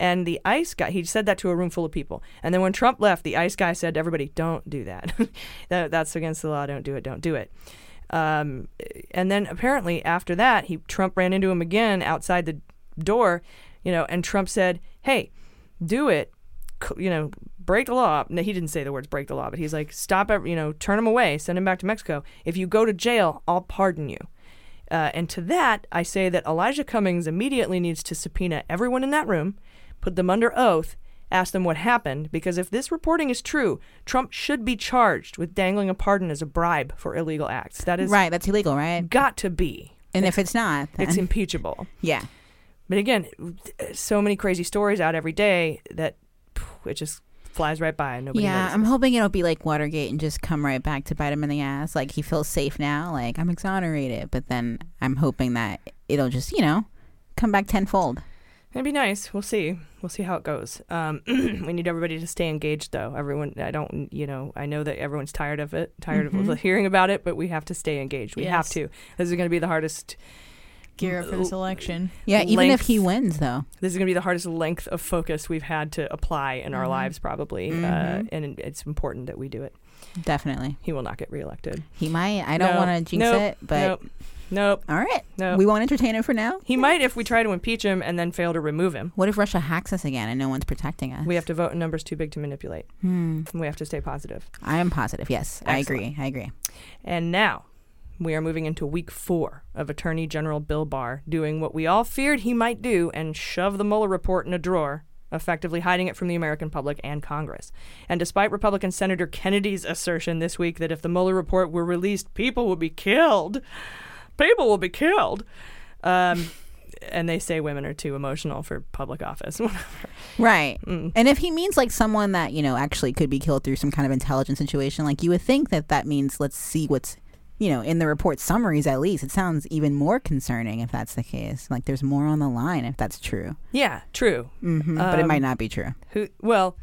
And the ICE guy, he said that to a room full of people. And then when Trump left, the ICE guy said to everybody, "Don't do that. that that's against the law. Don't do it. Don't do it." Um, and then apparently after that, he Trump ran into him again outside the door, you know, and Trump said, "Hey, do it, you know, break the law." No, he didn't say the words "break the law," but he's like, "Stop, ev- you know, turn him away, send him back to Mexico. If you go to jail, I'll pardon you." Uh, and to that, I say that Elijah Cummings immediately needs to subpoena everyone in that room, put them under oath, ask them what happened, because if this reporting is true, Trump should be charged with dangling a pardon as a bribe for illegal acts. That is Right. That's illegal, right? got to be. And if it's not, then, It's impeachable. yeah. But again, so many crazy stories out every day that phew, it just flies right by and nobody yeah, notices. I'm hoping it'll be like Watergate and just come right back to bite him in the ass. Like he feels safe now, like I'm exonerated. But then I'm hoping that it'll just, you know, come back tenfold. It'd be nice. We'll see. We'll see how it goes. Um, we need everybody to stay engaged, though. Everyone, I don't, you know, I know that everyone's tired of it, tired of Mhm. hearing about it, but we have to stay engaged. We have to. This is going to be the hardest. Gear up for this election. Yeah, even if he wins, though. This is going to be the hardest length of focus we've had to apply in our Mhm. lives, probably, uh, Mhm. and it's important that we do it. Definitely. He will not get reelected. He might. I don't No. want to jinx Nope. it, but nope. Nope. all right. No. We won't entertain it for now. He might if we try to impeach him and then fail to remove him. What if Russia hacks us again and no one's protecting us? We have to vote in numbers too big to manipulate. Hmm. We have to stay positive. I am positive. Yes, I agree. I agree. And now we are moving into week four of Attorney General Bill Barr doing what we all feared he might do and shove the Mueller report in a drawer, effectively hiding it from the American public and Congress. And despite Republican Senator Kennedy's assertion this week that if the Mueller report were released, people would be killed, people will be killed. Um, and they say women are too emotional for public office. Whatever. Right. Mm. And if he means like someone that, you know, actually could be killed through some kind of intelligence situation, like you would think that that means let's see what's, you know, in the report summaries at least. It sounds even more concerning if that's the case. Like there's more on the line if that's true. Yeah, true. hmm but it Um, might not be true. Who? Well,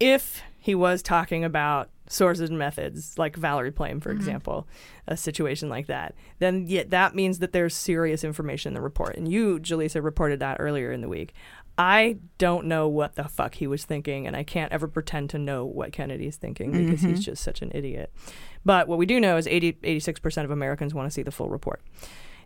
if he was talking about sources and methods, like Valerie Plame, for Mhm. example, a situation like that, then yeah, that means that there's serious information in the report. And you, Jaleesa, reported that earlier in the week. I don't know what the fuck he was thinking, and I can't ever pretend to know what Kennedy's thinking because Mhm. he's just such an idiot. But what we do know is 80, 86% of Americans want to see the full report.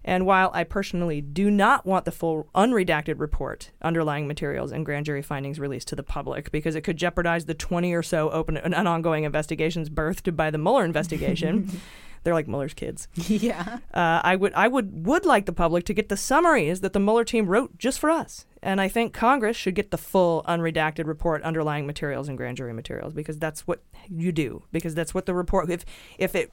And while I personally do not want the full unredacted report, underlying materials, and grand jury findings released to the public because it could jeopardize the 20 or so open and ongoing investigations birthed by the Mueller investigation. They're like Mueller's kids. Yeah. Uh, I would I would would like the public to get the summaries that the Mueller team wrote just for us. And I think Congress should get the full unredacted report, underlying materials, and grand jury materials because that's what you do. Because that's what the report. If if it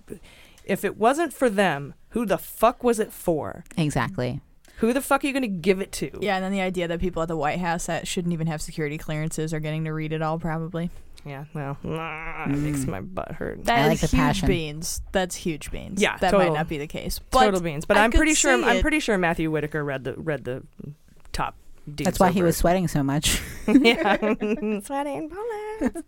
if it wasn't for them, who the fuck was it for? Exactly. Who the fuck are you going to give it to? Yeah, and then the idea that people at the White House that shouldn't even have security clearances are getting to read it all, probably. Yeah, well, nah, it makes Mm. my butt hurt. I That is huge beans. That's huge beans. Yeah, that total- might not be the case. But total beans. But I I'm pretty sure see I'm it. pretty sure Matthew Whitaker read the read the top. That's why he was sweating so much. yeah, sweating bullets.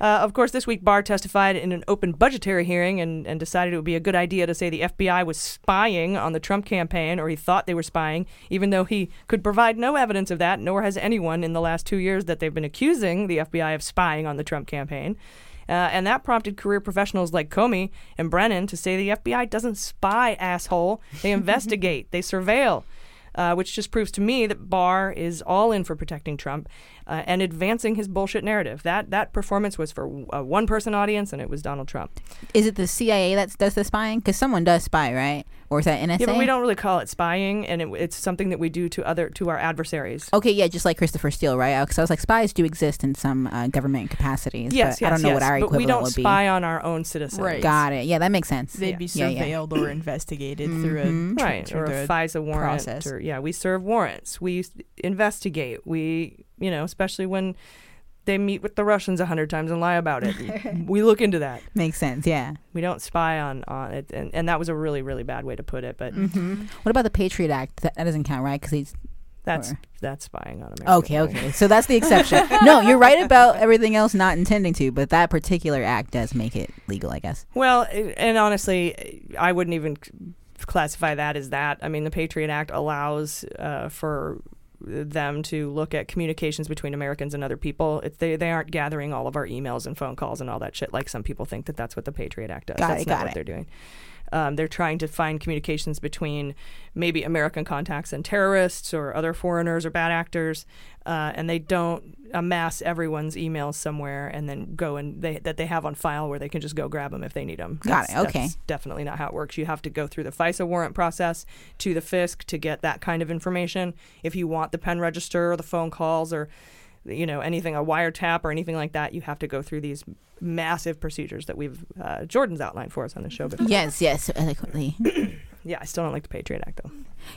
Uh, of course, this week Barr testified in an open budgetary hearing and, and decided it would be a good idea to say the FBI was spying on the Trump campaign, or he thought they were spying, even though he could provide no evidence of that, nor has anyone in the last two years that they've been accusing the FBI of spying on the Trump campaign. Uh, and that prompted career professionals like Comey and Brennan to say the FBI doesn't spy, asshole. They investigate, they surveil. Uh, which just proves to me that Barr is all in for protecting Trump uh, and advancing his bullshit narrative. That that performance was for a one person audience, and it was Donald Trump. Is it the CIA that does the spying? Because someone does spy, right? Or is that NSA? Yeah, but we don't really call it spying, and it, it's something that we do to other to our adversaries. Okay, yeah, just like Christopher Steele, right? Because I was like, spies do exist in some uh, government capacities. Yes, but yes, I don't know yes, what our but equivalent we don't would spy on our own citizens. Right. Got it. Yeah, that makes sense. They'd be Yeah, yeah. surveilled or investigated through a right through or a FISA warrant process. or yeah we serve warrants we investigate we you know especially when they meet with the Russians a hundred times and lie about it we look into that Makes sense. Yeah. we don't spy on on it and, and that was a really really bad way to put it but hmm What about the Patriot Act? That, that doesn't count, right? Because he's that's or- that's spying on America Okay, okay. So that's the exception. no, you're right about everything else not intending to, but that particular act does make it legal, I guess. Well, and honestly, I wouldn't even classify that as that. I mean, the Patriot Act allows uh, for them to look at communications between Americans and other people. It's, they they aren't gathering all of our emails and phone calls and all that shit like some people think that that's what the Patriot Act does. Got that's it, not what it. they're doing. Um, they're trying to find communications between maybe American contacts and terrorists or other foreigners or bad actors, uh, and they don't amass everyone's emails somewhere and then go and they that they have on file where they can just go grab them if they need them. Got it, okay. That's definitely not how it works. You have to go through the FISA warrant process to the FISC to get that kind of information. If you want the pen register or the phone calls or you know anything a wiretap or anything like that, you have to go through these massive procedures that we've uh, Jordan's outlined for us on the show before. Yes, yes, eloquently. Yeah, I still don't like the Patriot Act though.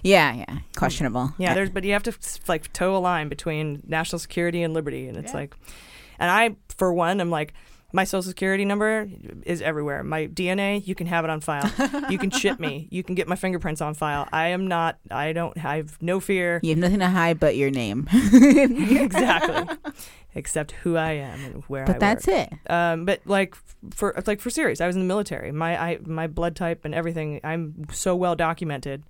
yeah, yeah. Questionable. Mm. Yeah, there's but you have to like toe a line between national security and liberty, and it's like, and I for one am like. My social security number is everywhere. My DNA, you can have it on file. you can chip me. You can get my fingerprints on file. I am not. I don't. I have no fear. You have nothing to hide but your name. exactly. Except who I am and where I But that's work. it. Um, but like for like for serious, I was in the military. My I my blood type and everything. I'm so well documented,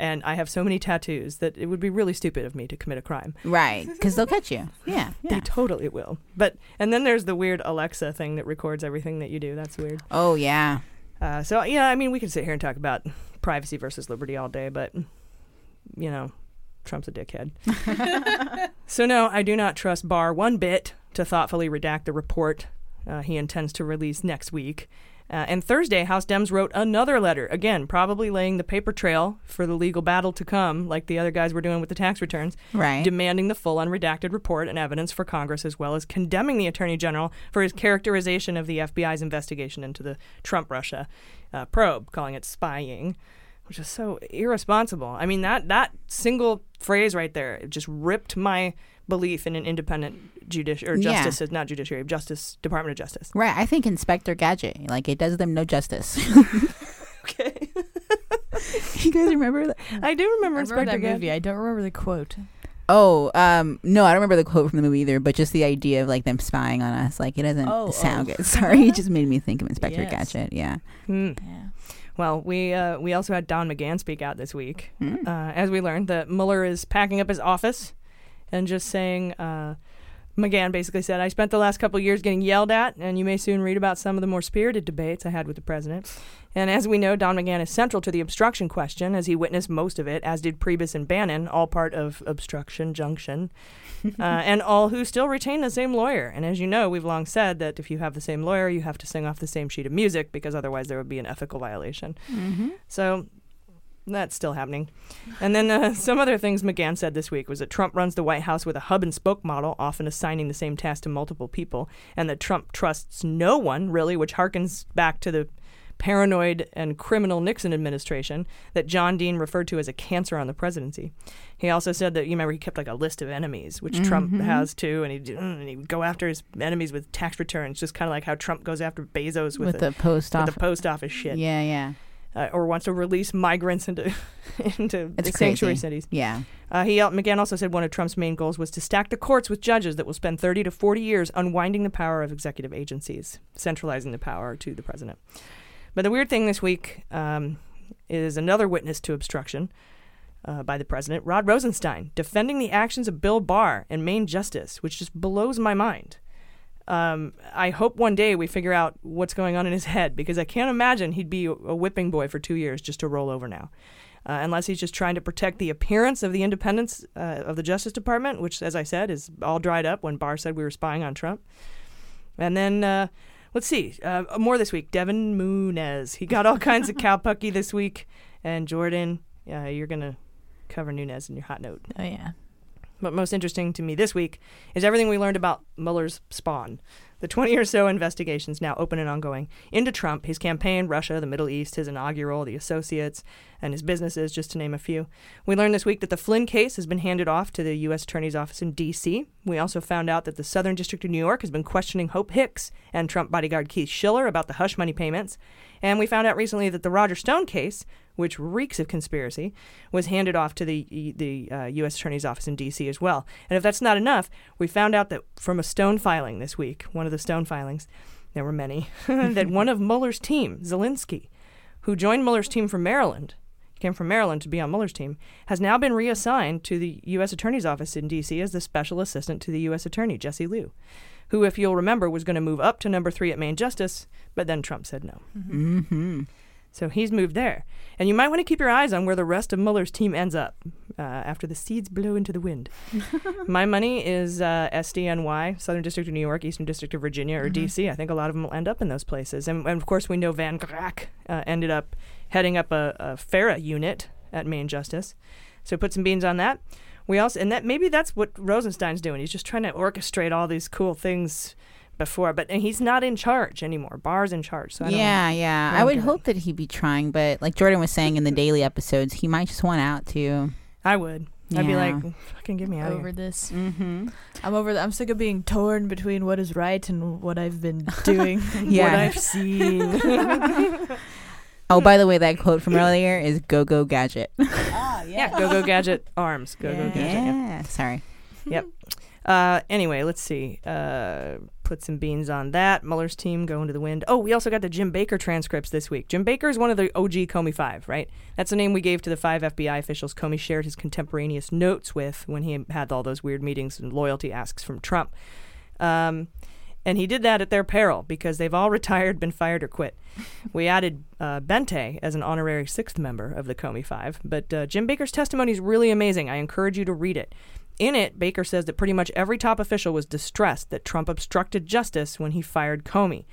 and I have so many tattoos that it would be really stupid of me to commit a crime. Right, because they'll catch you. Yeah, They totally will. But and then there's the weird Alexa thing that records everything that you do. That's weird. Oh yeah. Uh, so yeah, I mean, we can sit here and talk about privacy versus liberty all day, but you know, Trump's a dickhead. so no, I do not trust Barr one bit to thoughtfully redact the report uh, he intends to release next week. Uh, and Thursday, House Dems wrote another letter, again, probably laying the paper trail for the legal battle to come, like the other guys were doing with the tax returns, Right. demanding the full unredacted report and evidence for Congress, as well as condemning the Attorney General for his characterization of the FBI's investigation into the Trump Russia uh, probe, calling it spying. which is so irresponsible. I mean that that single phrase right there just ripped my belief in an independent judici or Yeah. justice, not judiciary, justice Department of Justice. Right. I think Inspector Gadget, like it does them no justice. okay. you guys remember that? I do remember I Inspector remember that Gadget. movie. I don't remember the quote. Oh, um, no, I don't remember the quote from the movie either, but just the idea of like them spying on us, like it doesn't Oh, sound oh. good. Sorry, it just made me think of Inspector Yes. Gadget. Yeah. Hmm. Well, we uh, we also had Don McGahn speak out this week, Hmm. uh, as we learned that Mueller is packing up his office and just saying. Uh, McGahn basically said, "I spent the last couple of years getting yelled at, and you may soon read about some of the more spirited debates I had with the president." And as we know, Don McGahn is central to the obstruction question, as he witnessed most of it, as did Priebus and Bannon, all part of obstruction junction, uh, and all who still retain the same lawyer. And as you know, we've long said that if you have the same lawyer, you have to sing off the same sheet of music because otherwise there would be an ethical violation. Mhm. So that's still happening. And then uh, some other things McGahn said this week was that Trump runs the White House with a hub and spoke model, often assigning the same task to multiple people, and that Trump trusts no one, really, which harkens back to the paranoid and criminal Nixon administration that John Dean referred to as a cancer on the presidency. He also said that you remember he kept like a list of enemies, which Trump Mhm. has too, and he and he would go after his enemies with tax returns, just kind of like how Trump goes after Bezos with, With the post with office- the post office shit Yeah, yeah. Uh, or wants to release migrants into into It's sanctuary crazy. cities. Yeah. Uh, he McGahn also said one of Trump's main goals was to stack the courts with judges that will spend 30 to 40 years unwinding the power of executive agencies, centralizing the power to the president. But the weird thing this week um, is another witness to obstruction uh, by the president, Rod Rosenstein, defending the actions of Bill Barr and Main Justice, which just blows my mind. Um, I hope one day we figure out what's going on in his head because I can't imagine he'd be a whipping boy for two years just to roll over now. Uh, unless he's just trying to protect the appearance of the independence uh, of the Justice Department, which, as I said, is all dried up when Barr said we were spying on Trump. And then, uh, let's see, uh, more this week. Devin Nunes. He got all kinds of cowpucky this week. And Jordan, uh, you're going to cover Nunes in your hot note. Oh yeah. But most interesting to me this week is everything we learned about Mueller's spawn. The 20 or so investigations now open and ongoing into Trump, his campaign, Russia, the Middle East, his inaugural, the associates, and his businesses, just to name a few. We learned this week that the Flynn case has been handed off to the U.S. Attorney's Office in D.C. We also found out that the Southern District of New York has been questioning Hope Hicks and Trump bodyguard Keith Schiller about the hush money payments. And we found out recently that the Roger Stone case, which reeks of conspiracy, was handed off to the the uh, U.S. Attorney's Office in D.C. as well. And if that's not enough, we found out that from a Stone filing this week, one of the Stone filings, there were many, that one of Mueller's team, Zelinsky, who joined Mueller's team from Maryland, came from Maryland to be on Mueller's team, has now been reassigned to the U.S. Attorney's Office in D.C. as the special assistant to the U.S. Attorney, Jessie Liu, who, if you'll remember, was going to move up to number three at Main Justice, but then Trump said no. Mm-hmm. So he's moved there. And you might want to keep your eyes on where the rest of Mueller's team ends up uh, after the seeds blow into the wind. My money is uh, SDNY, Southern District of New York, Eastern District of Virginia, or Mhm. DC. I think a lot of them will end up in those places. And, and of course, we know Van Grack uh, ended up heading up a, a FARA unit at Main Justice. So put some beans on that. We also, and that maybe that's what Rosenstein's doing. He's just trying to orchestrate all these cool things before, but and he's not in charge anymore. Barr's in charge. So I don't yeah, know. yeah. I I, would get it. hope that he'd be trying, but like Jordan was saying in the daily episodes, he might just want out too. I would. I'd be Yeah. like, fucking get me out over here. this. Mm-hmm. I'm over. The, I'm sick of being torn between what is right and what I've been doing, Yeah. what I've seen. Oh, by the way, that quote from earlier is "Go Go Gadget." ah, Yeah, go go gadget arms. Go go gadget. yeah. Sorry. yep. Uh, anyway, let's see. Uh, put some beans on that. Mueller's team going to the wind. Oh, we also got the Jim Baker transcripts this week. Jim Baker is one of the OG Comey Five, right? That's the name we gave to the five FBI officials Comey shared his contemporaneous notes with when he had all those weird meetings and loyalty asks from Trump. Um, and he did that at their peril because they've all retired, been fired, or quit. We added uh, Bente as an honorary sixth member of the Comey Five, but uh, Jim Baker's testimony is really amazing. I encourage you to read it. In it, Baker says that pretty much every top official was distressed that Trump obstructed justice when he fired Comey.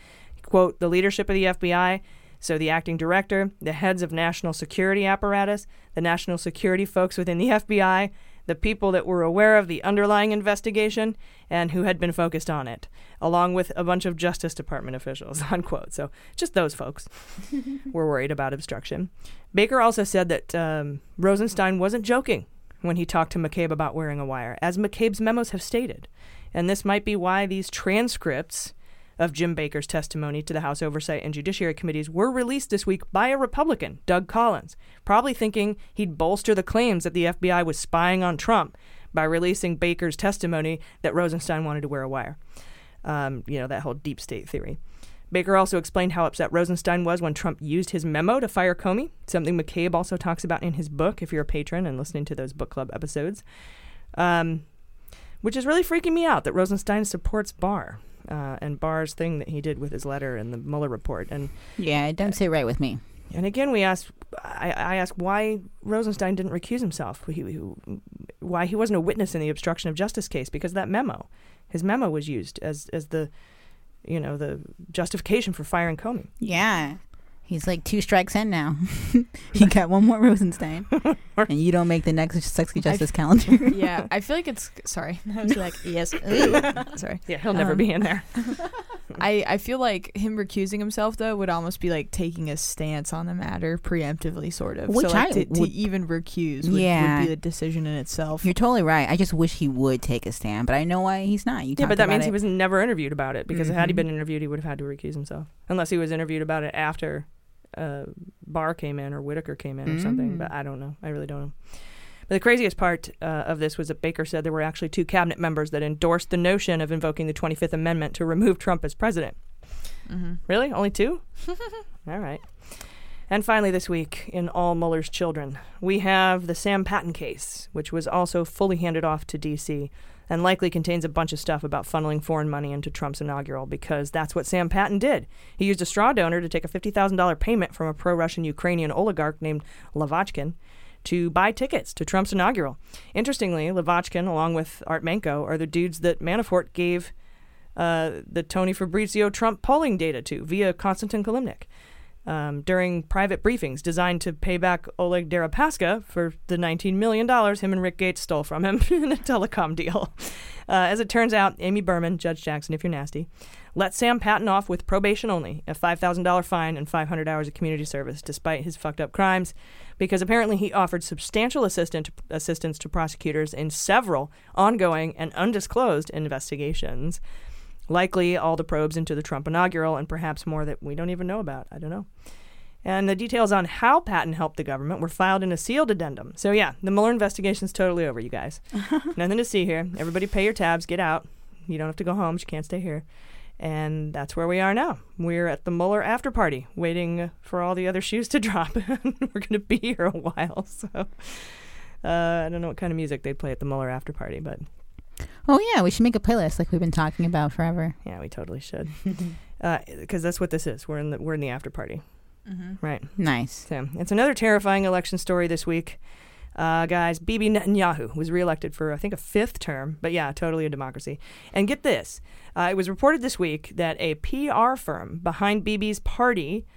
Quote, the leadership of the FBI, so the acting director, the heads of national security apparatus, the national security folks within the FBI, the people that were aware of the underlying investigation and who had been focused on it, along with a bunch of Justice Department officials, unquote. So just those folks were worried about obstruction. Baker also said that um, Rosenstein wasn't joking when he talked to McCabe about wearing a wire, as McCabe's memos have stated. And this might be why these transcripts of Jim Baker's testimony to the House Oversight and Judiciary Committees were released this week by a Republican, Doug Collins, probably thinking he'd bolster the claims that the FBI was spying on Trump by releasing Baker's testimony that Rosenstein wanted to wear a wire. Um, you know, that whole deep state theory. Baker also explained how upset Rosenstein was when Trump used his memo to fire Comey, something McCabe also talks about in his book, if you're a patron and listening to those book club episodes. Um, which is really freaking me out that Rosenstein supports Barr uh, and Barr's thing that he did with his letter and the Mueller report. And Yeah, it doesn't sit right with me. and again, we asked, I, I asked why Rosenstein didn't recuse himself, he, he- why he wasn't a witness in the obstruction of justice case, because that memo, his memo was used as as the, you know, the justification for firing Comey. Yeah. He's like two strikes in now. he got one more Rosenstein. and you don't make the next sexy justice calendar. yeah, I feel like it's sorry. I was like, yes, Ooh. sorry. Yeah, he'll never be in there. I I feel like him recusing himself though would almost be like taking a stance on the matter preemptively, sort of. Which so like I to, to even recuse would, Yeah. would be the decision in itself. You're totally right. I just wish he would take a stand, but I know why he's not. You Yeah, but that about means he was never interviewed about it because had he Mhm. been interviewed, he would have had to recuse himself, unless he was interviewed about it after uh, Barr came in or Whitaker came in or something. Mm. But I don't know. I really don't know. But the craziest part uh, of this was that Baker said there were actually two cabinet members that endorsed the notion of invoking the 25th Amendment to remove Trump as president. Mhm. Really? Only two? All right. And finally, this week, in all Mueller's children, we have the Sam Patten case, which was also fully handed off to D.C. and likely contains a bunch of stuff about funneling foreign money into Trump's inaugural because that's what Sam Patten did. He used a straw donor to take a $50,000 payment from a pro Russian Ukrainian oligarch named Lyovochkin to buy tickets to Trump's inaugural. Interestingly, Lyovochkin, along with Art Menko, are the dudes that Manafort gave uh, the Tony Fabrizio Trump polling data to via Konstantin Kilimnik um, during private briefings designed to pay back Oleg Deripaska for the $19 million him and Rick Gates stole from him in a telecom deal. Uh, as it turns out, Amy Berman, Judge Jackson, if you're nasty, let Sam Patten off with probation only, a $5,000 fine, and 500 hours of community service, despite his fucked up crimes, because apparently he offered substantial assistant, assistance to prosecutors in several ongoing and undisclosed investigations likely all the probes into the Trump inaugural, and perhaps more that we don't even know about. I don't know. And the details on how Patten helped the government were filed in a sealed addendum. So, yeah, the Mueller investigation's totally over, you guys. Nothing to see here. Everybody pay your tabs, get out. You don't have to go home, you can't stay here. And that's where we are now. We're at the Mueller after party, waiting for all the other shoes to drop. We're going to be here a while. So, uh, I don't know what kind of music they'd play at the Mueller after party, but Oh yeah, we should make a playlist like we've been talking about forever. Yeah, we totally should. Because that's what this is. We're in the we're in the after party, Mhm. right? Nice. So it's another terrifying election story this week, uh, guys. Bibi Netanyahu was reelected for I think a fifth term, but yeah, totally a democracy. And get this, uh, it was reported this week that a PR firm behind Bibi's party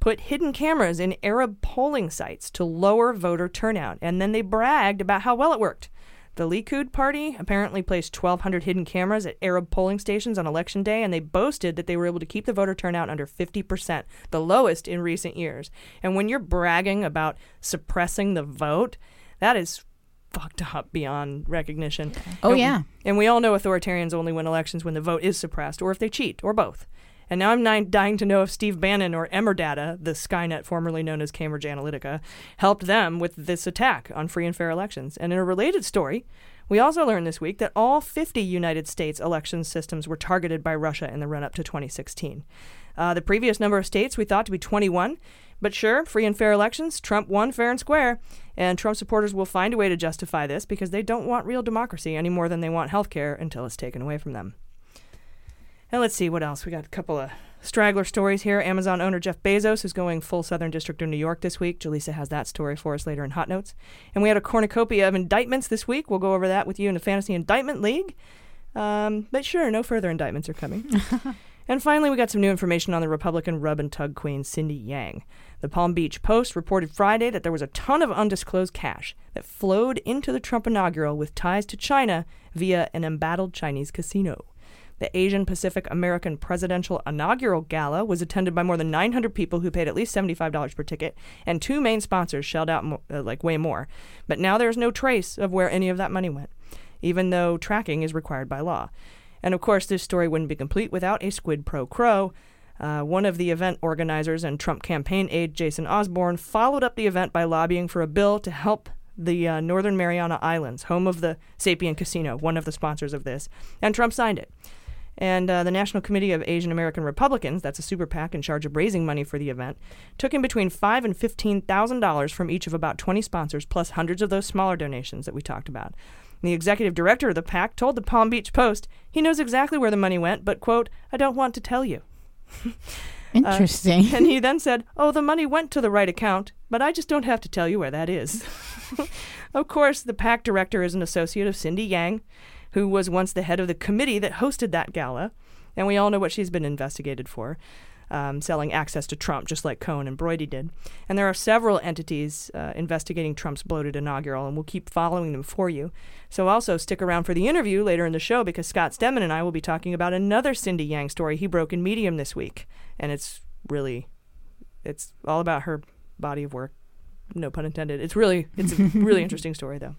put hidden cameras in Arab polling sites to lower voter turnout, and then they bragged about how well it worked. The Likud party apparently placed 1,200 hidden cameras at Arab polling stations on election day, and they boasted that they were able to keep the voter turnout under 50%, the lowest in recent years. And when you're bragging about suppressing the vote, that is fucked up beyond recognition. Oh, And- yeah. And we all know authoritarians only win elections when the vote is suppressed, or if they cheat, or both. And now I'm dying to know if Steve Bannon or Emerdata, the Skynet formerly known as Cambridge Analytica, helped them with this attack on free and fair elections. And in a related story, we also learned this week that all 50 United States election systems were targeted by Russia in the run up to 2016. Uh, the previous number of states we thought to be 21. But sure, free and fair elections, Trump won fair and square. And Trump supporters will find a way to justify this because they don't want real democracy any more than they want health care until it's taken away from them. And let's see what else. We got a couple of straggler stories here. Amazon owner Jeff Bezos is going full Southern District of New York this week. Jaleesa has that story for us later in Hot Notes. And we had a cornucopia of indictments this week. We'll go over that with you in the Fantasy Indictment League. Um, but sure, no further indictments are coming. And finally, we got some new information on the Republican rub and tug queen, Cindy Yang. The Palm Beach Post reported Friday that there was a ton of undisclosed cash that flowed into the Trump inaugural with ties to China via an embattled Chinese casino. The Asian Pacific American Presidential Inaugural Gala was attended by more than 900 people who paid at least $75 per ticket, and two main sponsors shelled out mo- uh, like way more. But now there's no trace of where any of that money went, even though tracking is required by law. And of course, this story wouldn't be complete without a squid pro quo. Uh, one of the event organizers and Trump campaign aide, Jason Osborne, followed up the event by lobbying for a bill to help the uh, Northern Mariana Islands, home of the Saipan Casino, one of the sponsors of this, and Trump signed it. And uh, the National Committee of Asian American Republicans, that's a super PAC in charge of raising money for the event, took in between five and fifteen thousand dollars from each of about twenty sponsors, plus hundreds of those smaller donations that we talked about. The executive director of the PAC told the Palm Beach Post he knows exactly where the money went, but, quote, I don't want to tell you. Interesting. Uh, and he then said, Oh, the money went to the right account, but I just don't have to tell you where that is. of course, the PAC director is an associate of Cindy Yang, who was once the head of the committee that hosted that gala. And we all know what she's been investigated for um, selling access to Trump, just like Cohen and Broidy did. And there are several entities uh, investigating Trump's bloated inaugural, and we'll keep following them for you. So also stick around for the interview later in the show because Scott Stedman and I will be talking about another Cindy Yang story he broke in Medium this week, and it's really, it's all about her body of work. No pun intended. It's really, it's a really interesting story, though.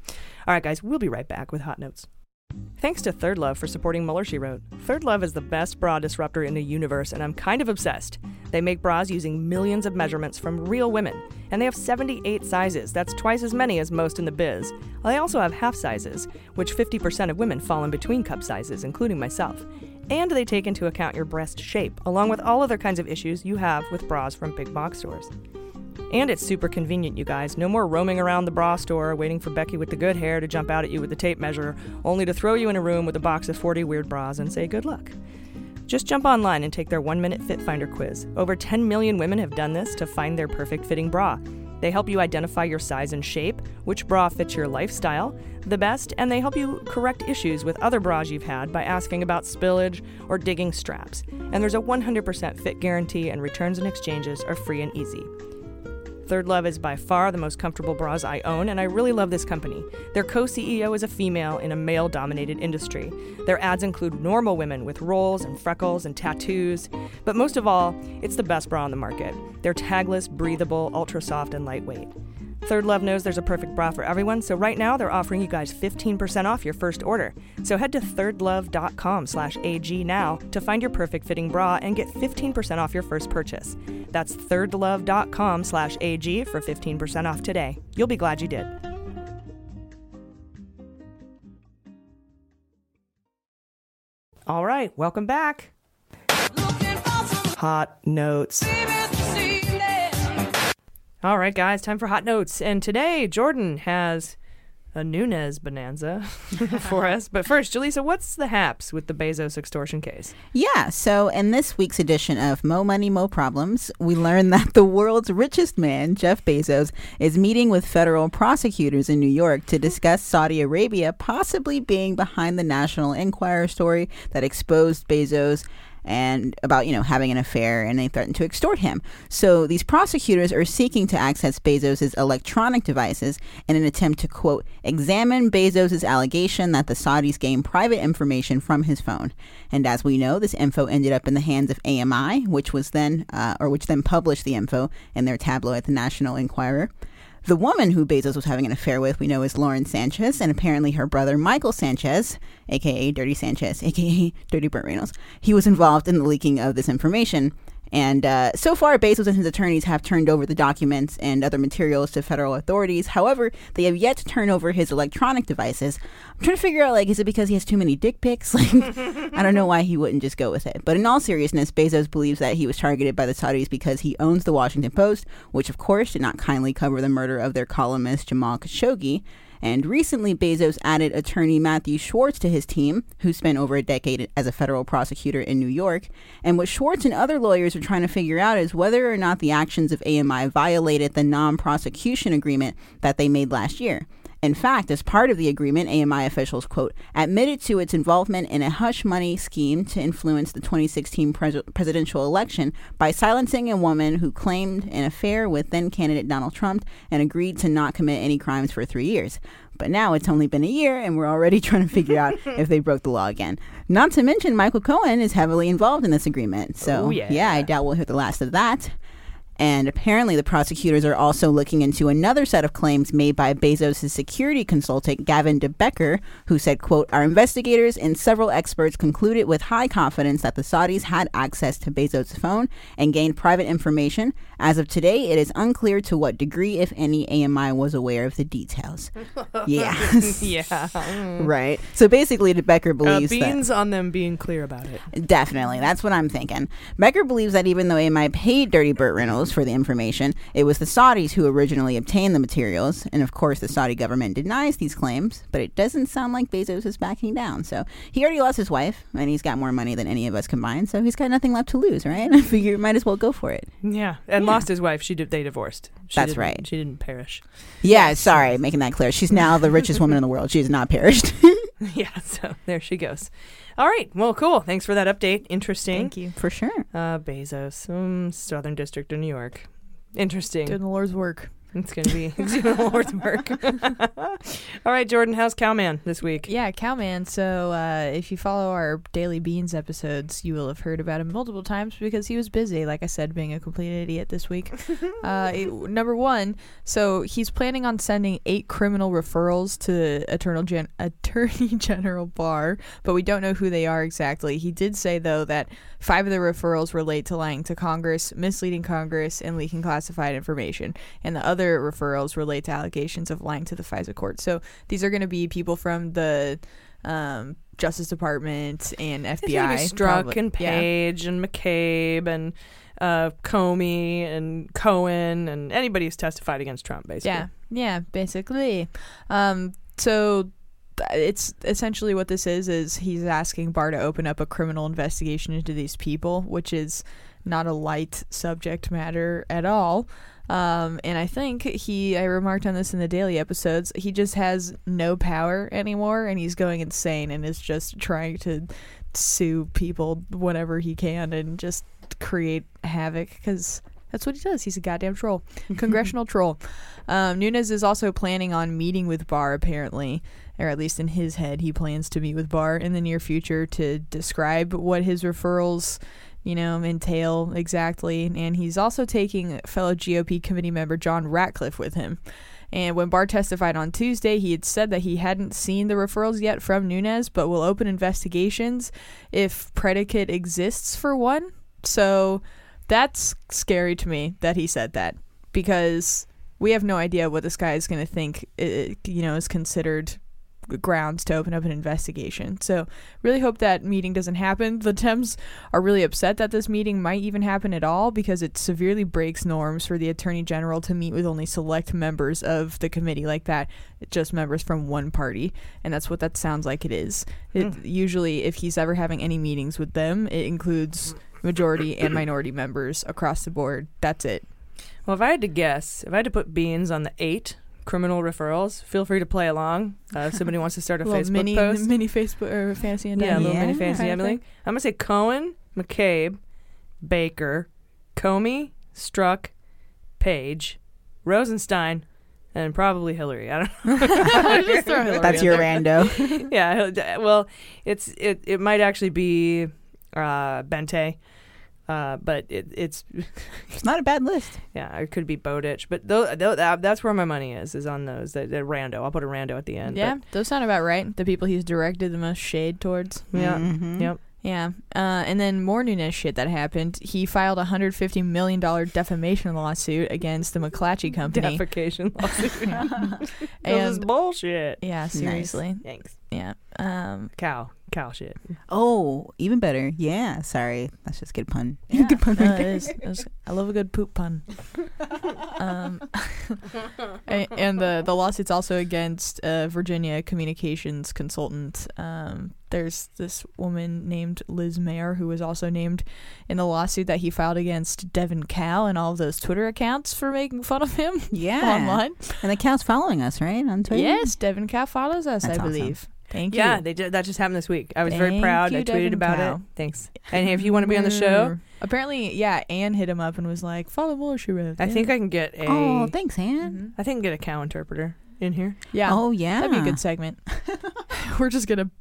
All right, guys, we'll be right back with hot notes. Thanks to Third Love for supporting Mueller, She Wrote. Third Love is the best bra disruptor in the universe, and I'm kind of obsessed. They make bras using millions of measurements from real women, and they have 78 sizes. That's twice as many as most in the biz. They also have half sizes, which 50% of women fall in between cup sizes, including myself. And they take into account your breast shape, along with all other kinds of issues you have with bras from big box stores. And it's super convenient, you guys. No more roaming around the bra store waiting for Becky with the good hair to jump out at you with the tape measure, only to throw you in a room with a box of 40 weird bras and say good luck. Just jump online and take their one minute fit finder quiz. Over 10 million women have done this to find their perfect fitting bra. They help you identify your size and shape, which bra fits your lifestyle the best, and they help you correct issues with other bras you've had by asking about spillage or digging straps. And there's a 100% fit guarantee, and returns and exchanges are free and easy. Third Love is by far the most comfortable bras I own, and I really love this company. Their co CEO is a female in a male dominated industry. Their ads include normal women with rolls and freckles and tattoos, but most of all, it's the best bra on the market. They're tagless, breathable, ultra soft, and lightweight. Third Love knows there's a perfect bra for everyone, so right now they're offering you guys 15% off your first order. So head to thirdlove.com slash AG now to find your perfect fitting bra and get 15% off your first purchase. That's thirdlove.com slash AG for 15% off today. You'll be glad you did. All right, welcome back. Hot notes. All right, guys, time for hot notes. And today, Jordan has a Nunes bonanza for us. But first, Jaleesa, what's the haps with the Bezos extortion case? Yeah, so in this week's edition of Mo Money, Mo Problems, we learn that the world's richest man, Jeff Bezos, is meeting with federal prosecutors in New York to discuss Saudi Arabia possibly being behind the National Enquirer story that exposed Bezos and about you know having an affair and they threatened to extort him. So these prosecutors are seeking to access bezos's electronic devices in an attempt to quote examine bezos's allegation that the saudis gained private information from his phone. And as we know this info ended up in the hands of ami which was then uh, or which then published the info in their tabloid the national enquirer the woman who Bezos was having an affair with, we know, is Lauren Sanchez, and apparently her brother Michael Sanchez, aka Dirty Sanchez, aka Dirty Burt Reynolds, he was involved in the leaking of this information. And uh, so far, Bezos and his attorneys have turned over the documents and other materials to federal authorities. However, they have yet to turn over his electronic devices. I'm trying to figure out, like, is it because he has too many dick pics? Like, I don't know why he wouldn't just go with it. But in all seriousness, Bezos believes that he was targeted by the Saudis because he owns the Washington Post, which, of course, did not kindly cover the murder of their columnist Jamal Khashoggi. And recently, Bezos added attorney Matthew Schwartz to his team, who spent over a decade as a federal prosecutor in New York. And what Schwartz and other lawyers are trying to figure out is whether or not the actions of AMI violated the non prosecution agreement that they made last year. In fact, as part of the agreement, AMI officials, quote, admitted to its involvement in a hush money scheme to influence the 2016 pres- presidential election by silencing a woman who claimed an affair with then candidate Donald Trump and agreed to not commit any crimes for three years. But now it's only been a year and we're already trying to figure out if they broke the law again. Not to mention, Michael Cohen is heavily involved in this agreement. So, Oh, yeah. yeah, I doubt we'll hear the last of that. And apparently, the prosecutors are also looking into another set of claims made by Bezos' security consultant, Gavin de Becker, who said, quote, Our investigators and several experts concluded with high confidence that the Saudis had access to Bezos' phone and gained private information. As of today, it is unclear to what degree, if any, AMI was aware of the details. yeah. yeah. Mm. right. So basically, DeBecker Uh, believes that. on them being clear about it. Definitely. That's what I'm thinking. Becker believes that even though AMI paid Dirty Burt Reynolds for the information, it was the Saudis who originally obtained the materials. And of course, the Saudi government denies these claims, but it doesn't sound like Bezos is backing down. So he already lost his wife, and he's got more money than any of us combined. So he's got nothing left to lose, right? I figure might as well go for it. Yeah, and lost his wife. She did. They divorced. She That's right. She didn't perish. Yeah, sorry, making that clear. She's now the richest woman in the world. She has not perished. yeah, so there she goes. All right. Well, cool. Thanks for that update. Interesting. Thank you. For sure. Uh, Bezos, um, Southern District of New York. Interesting. Doing the Lord's work. It's gonna be it's doing the work. All right, Jordan. How's Cowman this week? Yeah, Cowman. So uh, if you follow our Daily Beans episodes, you will have heard about him multiple times because he was busy. Like I said, being a complete idiot this week. uh, it- number one, so he's planning on sending eight criminal referrals to Eternal Gen- Attorney General Barr, but we don't know who they are exactly. He did say though that five of the referrals relate to lying to Congress, misleading Congress, and leaking classified information, and the other referrals relate to allegations of lying to the FISA court. So these are going to be people from the um, Justice Department and FBI. It's gonna be Strzok probably. and Yeah. Page and McCabe and uh, Comey and Cohen and anybody who's testified against Trump, basically. Yeah, yeah, basically. Um, so it's essentially what this is is he's asking Barr to open up a criminal investigation into these people, which is not a light subject matter at all. Um, and I think he, I remarked on this in the daily episodes, he just has no power anymore and he's going insane and is just trying to sue people whenever he can and just create havoc because that's what he does. He's a goddamn troll, congressional troll. Um, Nunes is also planning on meeting with Barr, apparently, or at least in his head, he plans to meet with Barr in the near future to describe what his referrals, you know, entail exactly. And he's also taking fellow GOP committee member John Ratcliffe with him. And when Barr testified on Tuesday, he had said that he hadn't seen the referrals yet from Nunes, but will open investigations if predicate exists for one. So that's scary to me that he said that because we have no idea what this guy is going to think, uh, you know, is considered grounds to open up an investigation. So really hope that meeting doesn't happen. The Dems are really upset that this meeting might even happen at all because it severely breaks norms for the attorney general to meet with only select members of the committee like that, just members from one party, and that's what that sounds like it is. It, Hmm. Usually if he's ever having any meetings with them, it includes majority and minority members across the board. That's it. Well, if I had to guess, if I had to put beans on the eight criminal referrals, feel free to play along. Uh, if somebody wants to start a Little Facebook mini, post. mini Facebook or fantasy and Yeah, a little mini Yeah, fantasy kind Emily. I'm gonna say Cohen, McCabe, Baker, Comey, Strzok, Page, Rosenstein, and probably Hillary. I don't know. Just throw Hillary That's your there. rando. yeah. Well, it's it. It might actually be uh, Bente. Uh, but it, it's It's not a bad list. yeah, it could be Bowditch, but tho- that, that's where my money is is on those. The, the rando, I'll put a rando at the end. Yeah, but- those sound about right. The people he's directed the most shade towards. yeah, Mhm. yep. Yeah. Uh, and then more Nunes shit that happened. He filed a $150 million defamation lawsuit against the McClatchy Company. Defamation lawsuit. This is bullshit. yeah, seriously. Thanks. Yeah. Um, Cow. Cow shit. Oh, even better. Yeah. Sorry, that's just a good pun. Yeah, good pun. no, right it there. is. I love a good poop pun. um, a- and the the lawsuit's also against uh, Virginia communications consultant. Um, there's this woman named Liz Mair who was also named in the lawsuit that he filed against Devin Cow and all of those Twitter accounts for making fun of him. Yeah. online. And the cow's following us, right? On Twitter. Yes, Devin Cow follows us, That's I awesome. believe. Thank yeah, they did. That just happened this week. I was very Thank proud. you, I tweeted Devin about Cow. it. Thanks. And if you want to be on the show, mm-hmm. Apparently, yeah, Anne hit him up and was like, "Follow Mueller, she wrote." I think I can get a. Oh, thanks, Anne. Mm-hmm. I think I can get a cow interpreter in here. Yeah. Oh, yeah. That'd be a good segment. We're just gonna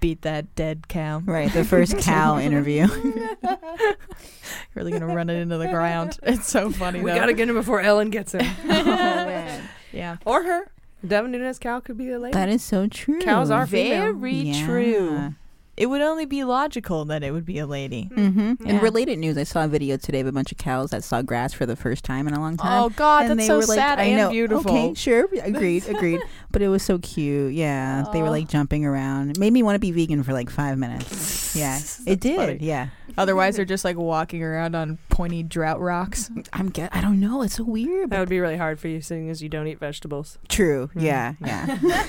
beat that dead cow. Right, the first cow interview. really gonna run it into the ground. It's so funny. We though. gotta get him before Ellen gets him. Oh, yeah. Or her. Devin Nunes cow could be a lady. That is so true. Cows are female. very Yeah. true. It would only be logical that it would be a lady. Mm-hmm. In related news, I saw a video today of a bunch of cows that saw grass for the first time in a long time. Oh, God, and that's they so were like, sad I and know. beautiful. Okay, sure, agreed, agreed. But it was so cute. Yeah, they were like jumping around. It made me want to be vegan for like five minutes. Yeah, it did. funny. Yeah, Otherwise, they're just like walking around on pointy drought rocks. I'm get. I don't know. It's so weird. That would be really hard for you, seeing as you don't eat vegetables. true. Mm. Yeah, yeah.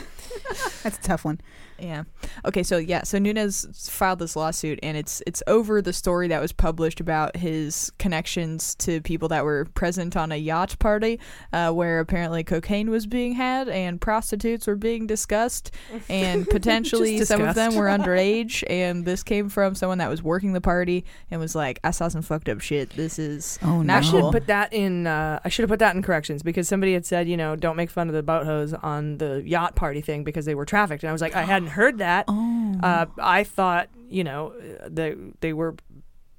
That's a tough one. Yeah. Okay. So yeah. So Nunes filed this lawsuit, and it's it's over the story that was published about his connections to people that were present on a yacht party, uh, where apparently cocaine was being had and prostitutes were being discussed, and potentially Just some of them were underage. And this came from someone that was working the party and was like, "I saw some fucked up shit. This is Oh, not I should cool." put that in. Uh, I should have put that in corrections because somebody had said, you know, don't make fun of the boat hose on the yacht party thing because they were trafficked, and I was like, I hadn't heard that. Oh. Uh, I thought, you know, uh, they they were,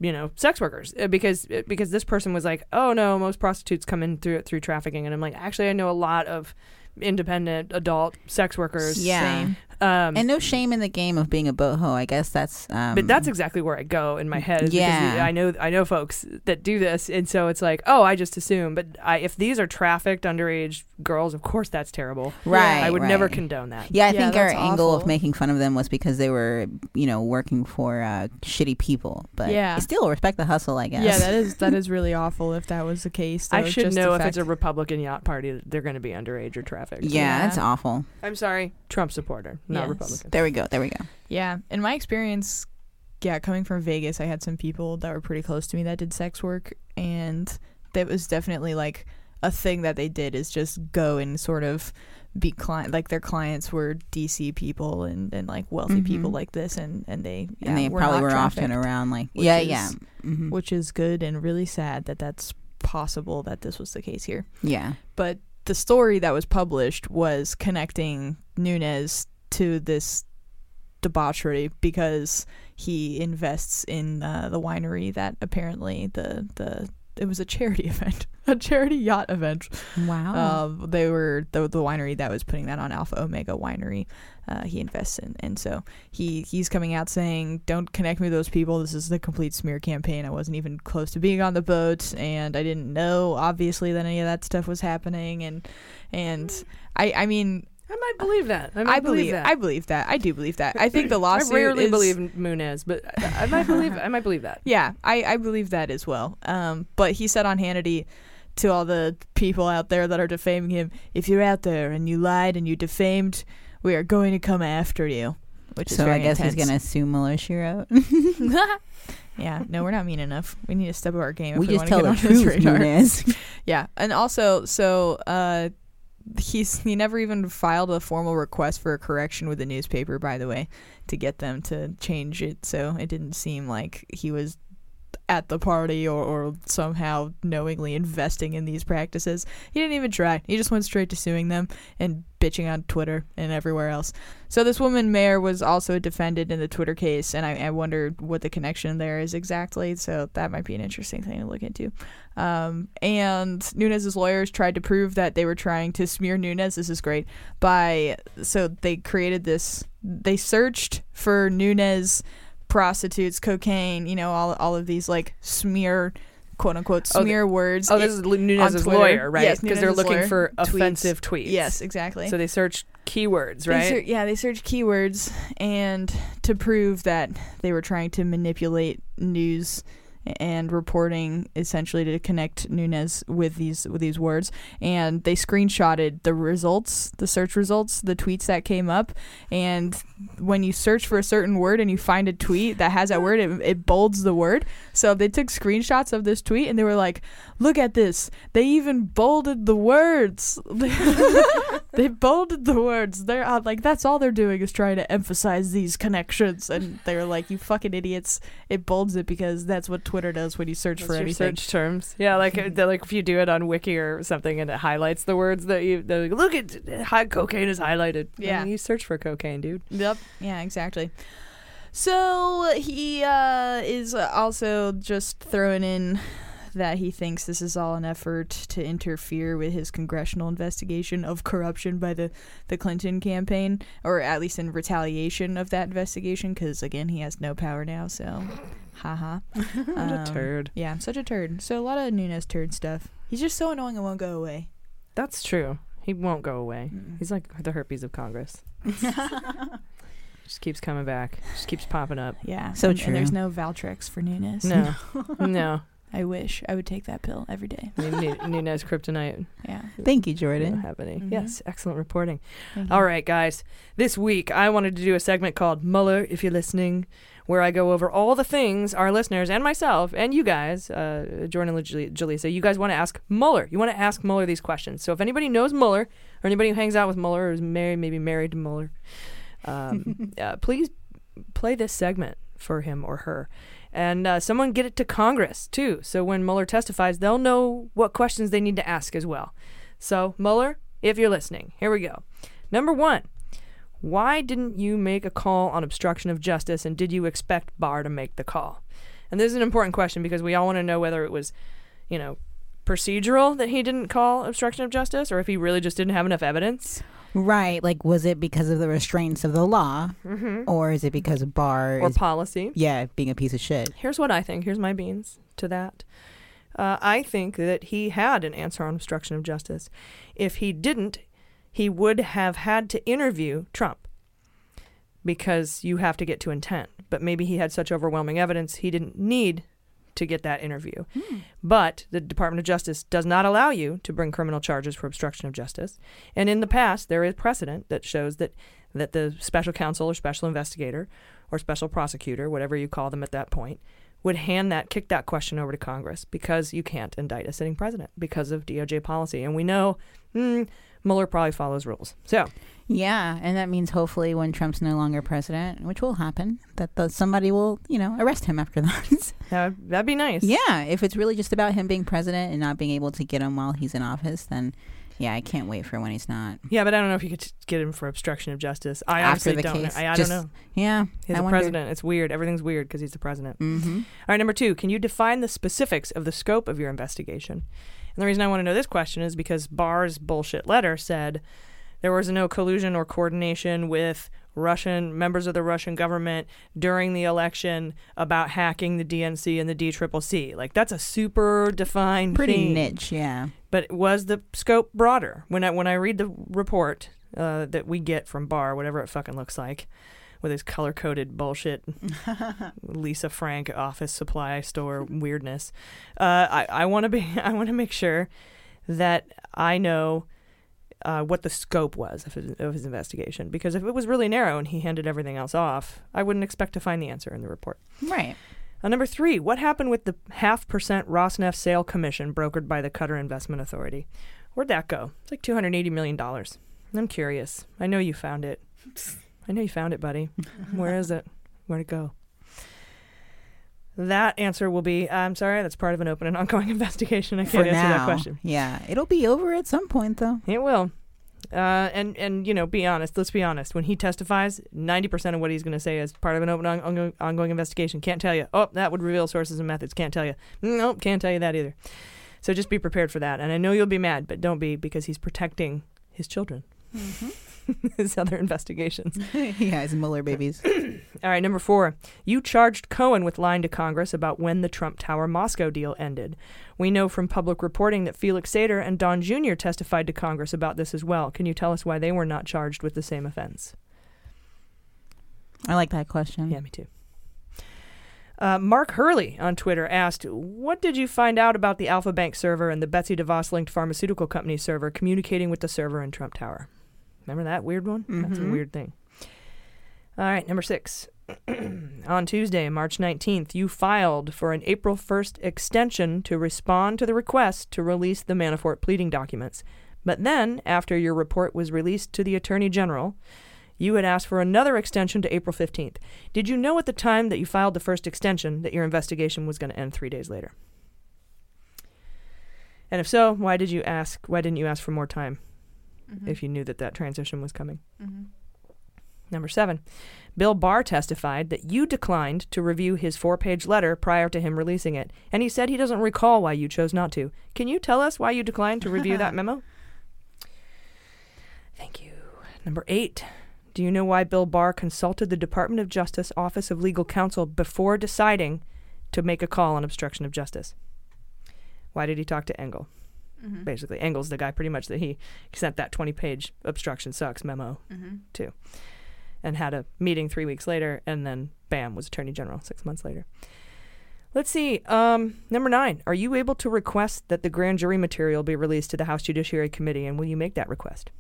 you know, sex workers uh, because uh, because this person was like, oh no, most prostitutes come in through through trafficking, and I'm like, actually, I know a lot of independent adult sex workers. Yeah. Um, and no shame in the game of being a boho. I guess that's. Um, but that's exactly where I go in my head. Yeah. because I know I know folks that do this, and so it's like, oh, I just assume. But I, if these are trafficked underage girls, of course that's terrible. Right, I would never condone that. Yeah, I Yeah, think our that's angle of making fun of them was because they were, you know, working for uh, shitty people. But Yeah. still respect the hustle, I guess. Yeah, that is that is really awful if that was the case. I should just know if it's a Republican yacht party, they're going to be underage or trafficked. Yeah, that's awful. I'm sorry, Trump supporter, not Yes. Republican. There we go. There we go. Yeah, in my experience, yeah, coming from Vegas, I had some people that were pretty close to me that did sex work, and that was definitely like a thing that they did is just go and sort of be client like their clients were DC people and, and like wealthy people Mhm. like this and and they yeah, and they were probably were often around like yeah, is- yeah, Mhm. which is good and really sad that that's possible that this was the case here. yeah. But the story that was published was connecting Nunes to this debauchery because he invests in uh, the winery that apparently the the it was a charity event, a charity yacht event. Wow. Um, they were the the winery that was putting that on Alpha Omega Winery. Uh, he invests in, and so he he's coming out saying, "Don't connect me with those people. This is the complete smear campaign. I wasn't even close to being on the boat, and I didn't know obviously that any of that stuff was happening." And and I I mean. I might believe that. I, I, might believe that. I believe that. I do believe that. I think the lawsuit. I rarely is- believe in Nunes, but I, I might believe. I might believe that. Yeah, I, I believe that as well. Um, but he said on Hannity to all the people out there that are defaming him, if you're out there and you lied and you defamed, we are going to come after you. Which is So I very guess he's gonna sue Mueller. She wrote. yeah, no, we're not mean enough. We need to step up our game. We if we just wanna tell get the on his truth, radar. Yeah, and also, so uh, he's he never even filed a formal request for a correction with the newspaper, by the way, to get them to change it. So it didn't seem like he was at the party or, or somehow knowingly investing in these practices. He didn't even try. He just went straight to suing them and bitching on Twitter and everywhere else. So this woman, Mair, was also a defendant in the Twitter case, and I, I wondered what the connection there is exactly. So that might be an interesting thing to look into. Um, and Nunes's lawyers tried to prove that they were trying to smear Nunes. This is great. By so they created this. They searched for Nunes prostitutes, cocaine, you know, all all of these like smear quote unquote Oh, smear words. Oh, this is Nunes's lawyer, right? Yes, Because they're looking lawyer. for Tweets. offensive tweets. Yes, exactly. So they search keywords, They right? yeah, they search keywords and to prove that they were trying to manipulate news and reporting essentially to connect Nunes with these with these words. And they screenshotted the results the search results the tweets that came up. And when you search for a certain word and you find a tweet that has that word it, it bolds the word. So they took screenshots of this tweet and they were like look at this. They even bolded the words they bolded the words they're uh, like that's all they're doing is trying to emphasize these connections and they're like you fucking idiots it bolds it because that's what Twitter does when you search That's for anything. search terms. Yeah, like uh, like if you do it on Wiki or something and it highlights the words that you they're like, look at high cocaine is highlighted. Yeah. Mean, you search for cocaine, dude. Yep. Yeah, exactly. So he uh, is also just throwing in that he thinks this is all an effort to interfere with his congressional investigation of corruption by the, the Clinton campaign, or at least in retaliation of that investigation, because again, he has no power now, so haha. What a um, turd. Yeah, such a turd. So a lot of Nunes turd stuff. He's just so annoying and won't go away. That's true. He won't go away. He's like the herpes of Congress. Just keeps coming back. Just keeps popping up. Yeah. So and, and there's no Valtrex for Nunes. No. no. I wish I would take that pill every day. I mean, Nu- Nunes kryptonite. Yeah. Thank you, Don't Jordan. have any. Mhm. Yes, excellent reporting. All right, guys. This week I wanted to do a segment called Mueller, if you're listening, where I go over all the things our listeners and myself and you guys, uh, Jordan and Juli- Jaleesa, you guys want to ask Mueller. You want to ask Mueller these questions. So if anybody knows Mueller or anybody who hangs out with Mueller or is married, maybe married to Mueller, um, uh, please play this segment for him or her. And uh, someone get it to Congress too. So when Mueller testifies, they'll know what questions they need to ask as well. So, Mueller, if you're listening, here we go. Number one, why didn't you make a call on obstruction of justice and did you expect Barr to make the call? And this is an important question because we all want to know whether it was, you know, procedural that he didn't call obstruction of justice or if he really just didn't have enough evidence. Right. Like, was it because of the restraints of the law, Mhm. or is it because of Barr? Or is- policy. Yeah, being a piece of shit. Here's what I think. Here's my beans to that. Uh, I think that he had an answer on obstruction of justice. If he didn't, he would have had to interview Trump because you have to get to intent. But maybe he had such overwhelming evidence he didn't need to get that interview. But the Department of Justice does not allow you to bring criminal charges for obstruction of justice. And in the past, there is precedent that shows that, that the special counsel or special investigator or special prosecutor, whatever you call them at that point, would hand that, kick that question over to Congress because you can't indict a sitting president because of DOJ policy. And we know mm, Mueller probably follows rules. So, Yeah, and that means hopefully when Trump's no longer president, which will happen, that the, somebody will, you know, arrest him after that. that, that'd be nice. yeah, if it's really just about him being president and not being able to get him while he's in office, then yeah, I can't wait for when he's not. Yeah, but I don't know if you could get him for obstruction of justice. I After honestly the don't case. I, I just- don't know. yeah, He's I a wonder. president. It's weird. Everything's weird because he's the president. Mm-hmm. All right, number two, can you define the specifics of the scope of your investigation? And the reason I want to know this question is because Barr's bullshit letter said there was no collusion or coordination with Russian members of the Russian government during the election about hacking the DNC and the DCCC. Like that's a super defined Pretty thing. niche, yeah. But was the scope broader? When I when I read the report uh, that we get from Barr, whatever it fucking looks like, with his color coded bullshit, Lisa Frank office supply store weirdness, uh, I I want to be I want to make sure that I know. Uh, what the scope was of his, of his investigation, because if it was really narrow and he handed everything else off, I wouldn't expect to find the answer in the report. Right. Uh, number three, what happened with the half percent Rosneft sale commission brokered by the Qatar Investment Authority? Where'd that go? It's like $280 million. I'm curious. I know you found it. I know you found it, buddy. Where is it? Where'd it go? That answer will be I'm sorry, that's part of an open and ongoing investigation. I can't For answer now, that question. Yeah, it'll be over at some point though. It will. Uh, and and you know, be honest. Let's be honest. When he testifies, ninety percent of what he's going to say is part of an open, on, ongoing, ongoing investigation. Can't tell you. Oh, that would reveal sources and methods. Can't tell you. Nope, can't tell you that either. So just be prepared for that. And I know you'll be mad, but don't be because he's protecting his children. his other investigations. yeah, his Mueller babies. All right, number four. You charged Cohen with lying to Congress about when the Trump Tower Moscow deal ended. We know from public reporting that Felix Sater and Don Jr. testified to Congress about this as well. Can you tell us why they were not charged with the same offense? I like that question. Yeah, me too. Uh, Mark Hurley on Twitter asked, What did you find out about the Alpha Bank server and the Betsy DeVos linked pharmaceutical company server communicating with the server in Trump Tower? Remember that weird one? That's a Mhm. weird thing. All right, number six. on Tuesday, March 19th, you filed for an April 1st extension to respond to the request to release the Manafort pleading documents. But then, after your report was released to the Attorney General, you had asked for another extension to April 15th. Did you know at the time that you filed the first extension that your investigation was going to end three days later? And if so, why did you ask? Why didn't you ask for more time Mhm. if you knew that that transition was coming? Mhm. Number seven, Bill Barr testified that you declined to review his four page letter prior to him releasing it, and he said he doesn't recall why you chose not to. Can you tell us why you declined to review that memo? Thank you. Number eight, do you know why Bill Barr consulted the Department of Justice Office of Legal Counsel before deciding to make a call on obstruction of justice? Why did he talk to Engel? Mhm. Basically, Engel's the guy pretty much that he sent that 20 page obstruction sucks memo Mhm. to and had a meeting three weeks later, and then bam, was Attorney General six months later. Let's see. Um, number nine, are you able to request that the grand jury material be released to the House Judiciary Committee, and will you make that request?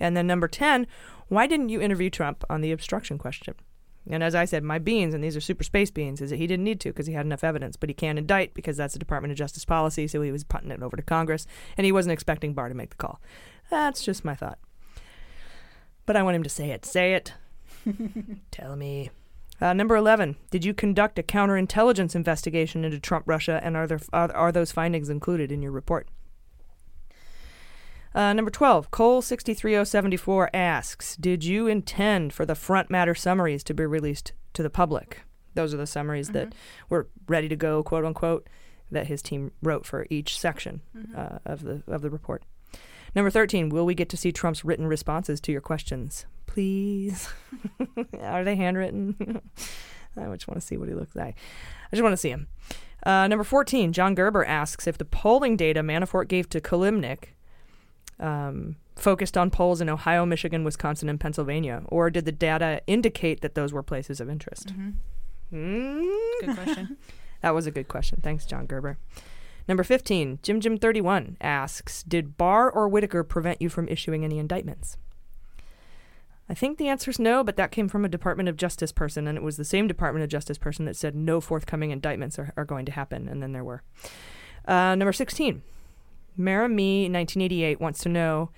And then number 10, why didn't you interview Trump on the obstruction question? And as I said, my beans, and these are super space beans, is that he didn't need to because he had enough evidence, but he can't indict because that's the Department of Justice policy, so he was putting it over to Congress, and he wasn't expecting Barr to make the call. That's just my thought. But I want him to say it. Say it. Tell me. Uh, number 11. Did you conduct a counterintelligence investigation into Trump Russia, and are, there, are, are those findings included in your report? Uh, number 12. Cole 63074 asks Did you intend for the front matter summaries to be released to the public? Those are the summaries that were ready to go, quote unquote, that his team wrote for each section uh, of, the, of the report. Number 13. Will we get to see Trump's written responses to your questions? Please. Are they handwritten? I just want to see what he looks like. I just want to see him. Uh, number 14, John Gerber asks if the polling data Manafort gave to Kilimnik um, focused on polls in Ohio, Michigan, Wisconsin, and Pennsylvania, or did the data indicate that those were places of interest? Mm. Good question. that was a good question. Thanks, John Gerber. Number 15, Jim Jim 31 asks Did Barr or Whitaker prevent you from issuing any indictments? I think the answer is no, but that came from a Department of Justice person, and it was the same Department of Justice person that said no forthcoming indictments are, are going to happen, and then there were. Uh, number 16, Mara Me 1988 wants to know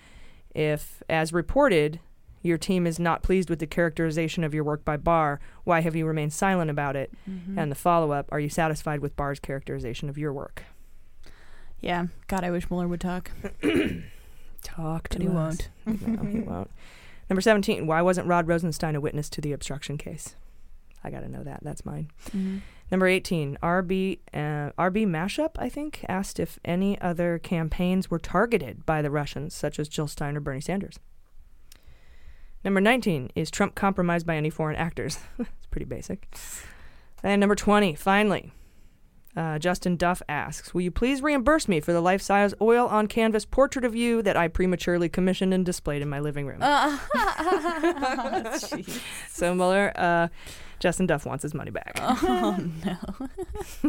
if, as reported, your team is not pleased with the characterization of your work by Barr. Why have you remained silent about it? Mhm. And the follow up: Are you satisfied with Barr's characterization of your work? Yeah. God, I wish Mueller would talk. Talk to But he us. won't. no, he won't. Number 17. Why wasn't Rod Rosenstein a witness to the obstruction case? I got to know that. That's mine. Mhm. Number 18. RB, uh, RB Mashup, I think, asked if any other campaigns were targeted by the Russians, such as Jill Stein or Bernie Sanders. Number 19. Is Trump compromised by any foreign actors? it's pretty basic. And number 20. Finally. Uh, Justin Duff asks, Will you please reimburse me for the life size oil on canvas portrait of you that I prematurely commissioned and displayed in my living room? Jeez. so, Mueller, uh, Justin Duff wants his money back. Oh no.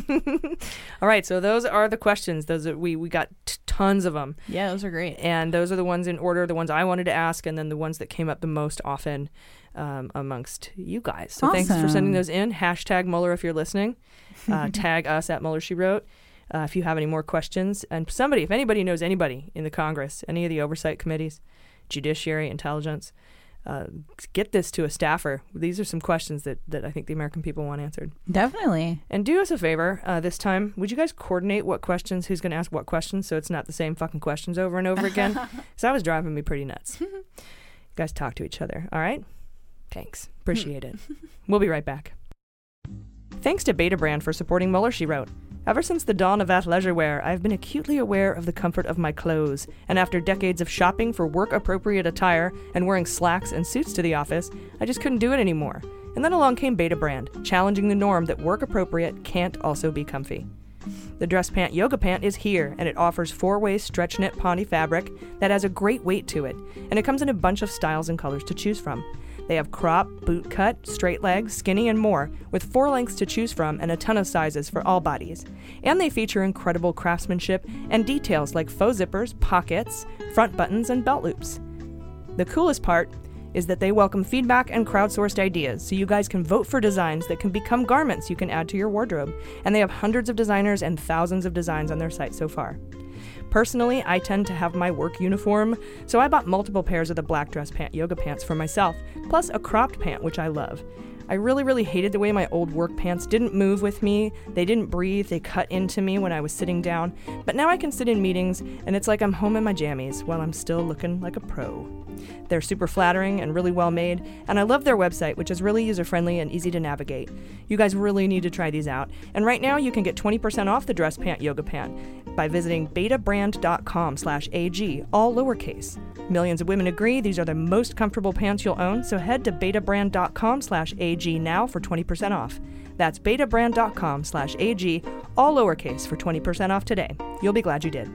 All right, so those are the questions. Those are, we we got t- tons of them. Yeah, those are great. And those are the ones in order, the ones I wanted to ask, and then the ones that came up the most often um, amongst you guys. So thanks for sending those in. Hashtag Mueller if you're listening. Uh, tag us at Mueller She Wrote. Uh, if you have any more questions, and somebody, if anybody knows anybody in the Congress, any of the oversight committees, judiciary, intelligence, uh, get this to a staffer. These are some questions that, that I think the American people want answered. Definitely. And do us a favor uh, this time. Would you guys coordinate what questions, who's going to ask what questions, so it's not the same fucking questions over and over again? Because that was driving me pretty nuts. you guys talk to each other, all right? Thanks. Appreciate it. We'll be right back. Thanks to Betabrand for supporting Mueller, she wrote. Ever since the dawn of athleisure wear, I've been acutely aware of the comfort of my clothes, and after decades of shopping for work appropriate attire and wearing slacks and suits to the office, I just couldn't do it anymore. And then along came Betabrand, challenging the norm that work appropriate can't also be comfy. The dress pant yoga pant is here, and it offers four way stretch knit ponte fabric that has a great weight to it, and it comes in a bunch of styles and colors to choose from. They have crop, boot cut, straight legs, skinny, and more, with four lengths to choose from and a ton of sizes for all bodies. And they feature incredible craftsmanship and details like faux zippers, pockets, front buttons, and belt loops. The coolest part is that they welcome feedback and crowdsourced ideas so you guys can vote for designs that can become garments you can add to your wardrobe. And they have hundreds of designers and thousands of designs on their site so far. Personally, I tend to have my work uniform, so I bought multiple pairs of the black dress pant yoga pants for myself, plus a cropped pant, which I love. I really, really hated the way my old work pants didn't move with me. They didn't breathe, they cut into me when I was sitting down. But now I can sit in meetings, and it's like I'm home in my jammies while I'm still looking like a pro. They're super flattering and really well made, and I love their website, which is really user friendly and easy to navigate. You guys really need to try these out. And right now, you can get 20% off the dress pant yoga pant by visiting betabrand.com slash AG, all lowercase. Millions of women agree these are the most comfortable pants you'll own, so head to betabrand.com slash AG now for 20% off. That's betabrand.com slash AG, all lowercase for 20% off today. You'll be glad you did.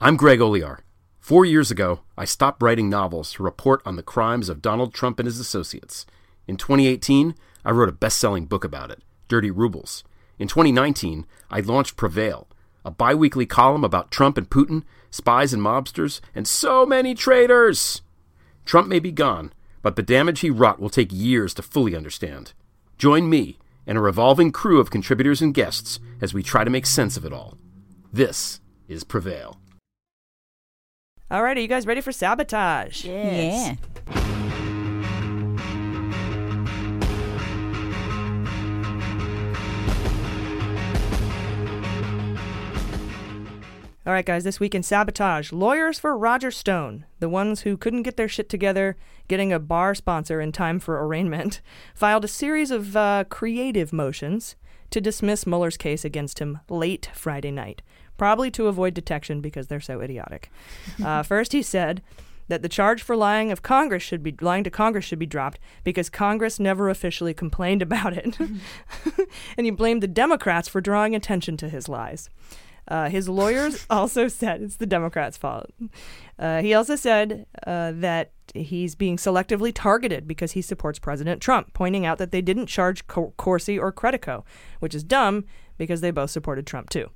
I'm Greg Olear. Four years ago, I stopped writing novels to report on the crimes of Donald Trump and his associates. In 2018, I wrote a best selling book about it, Dirty Rubles. In 2019, I launched Prevail, a bi weekly column about Trump and Putin, spies and mobsters, and so many traitors. Trump may be gone, but the damage he wrought will take years to fully understand. Join me and a revolving crew of contributors and guests as we try to make sense of it all. This is Prevail. All right, are you guys ready for sabotage? Yeah. All right, guys, this week in Sabotage, lawyers for Roger Stone, the ones who couldn't get their shit together getting a bar sponsor in time for arraignment, filed a series of uh, creative motions to dismiss Mueller's case against him late Friday night, probably to avoid detection because they're so idiotic. uh, first, he said that the charge for lying of Congress should be lying to Congress should be dropped because Congress never officially complained about it, and he blamed the Democrats for drawing attention to his lies. Uh, his lawyers also said it's the Democrats' fault. Uh, he also said uh, that he's being selectively targeted because he supports President Trump, pointing out that they didn't charge Co- Corsi or Credico, which is dumb because they both supported Trump too.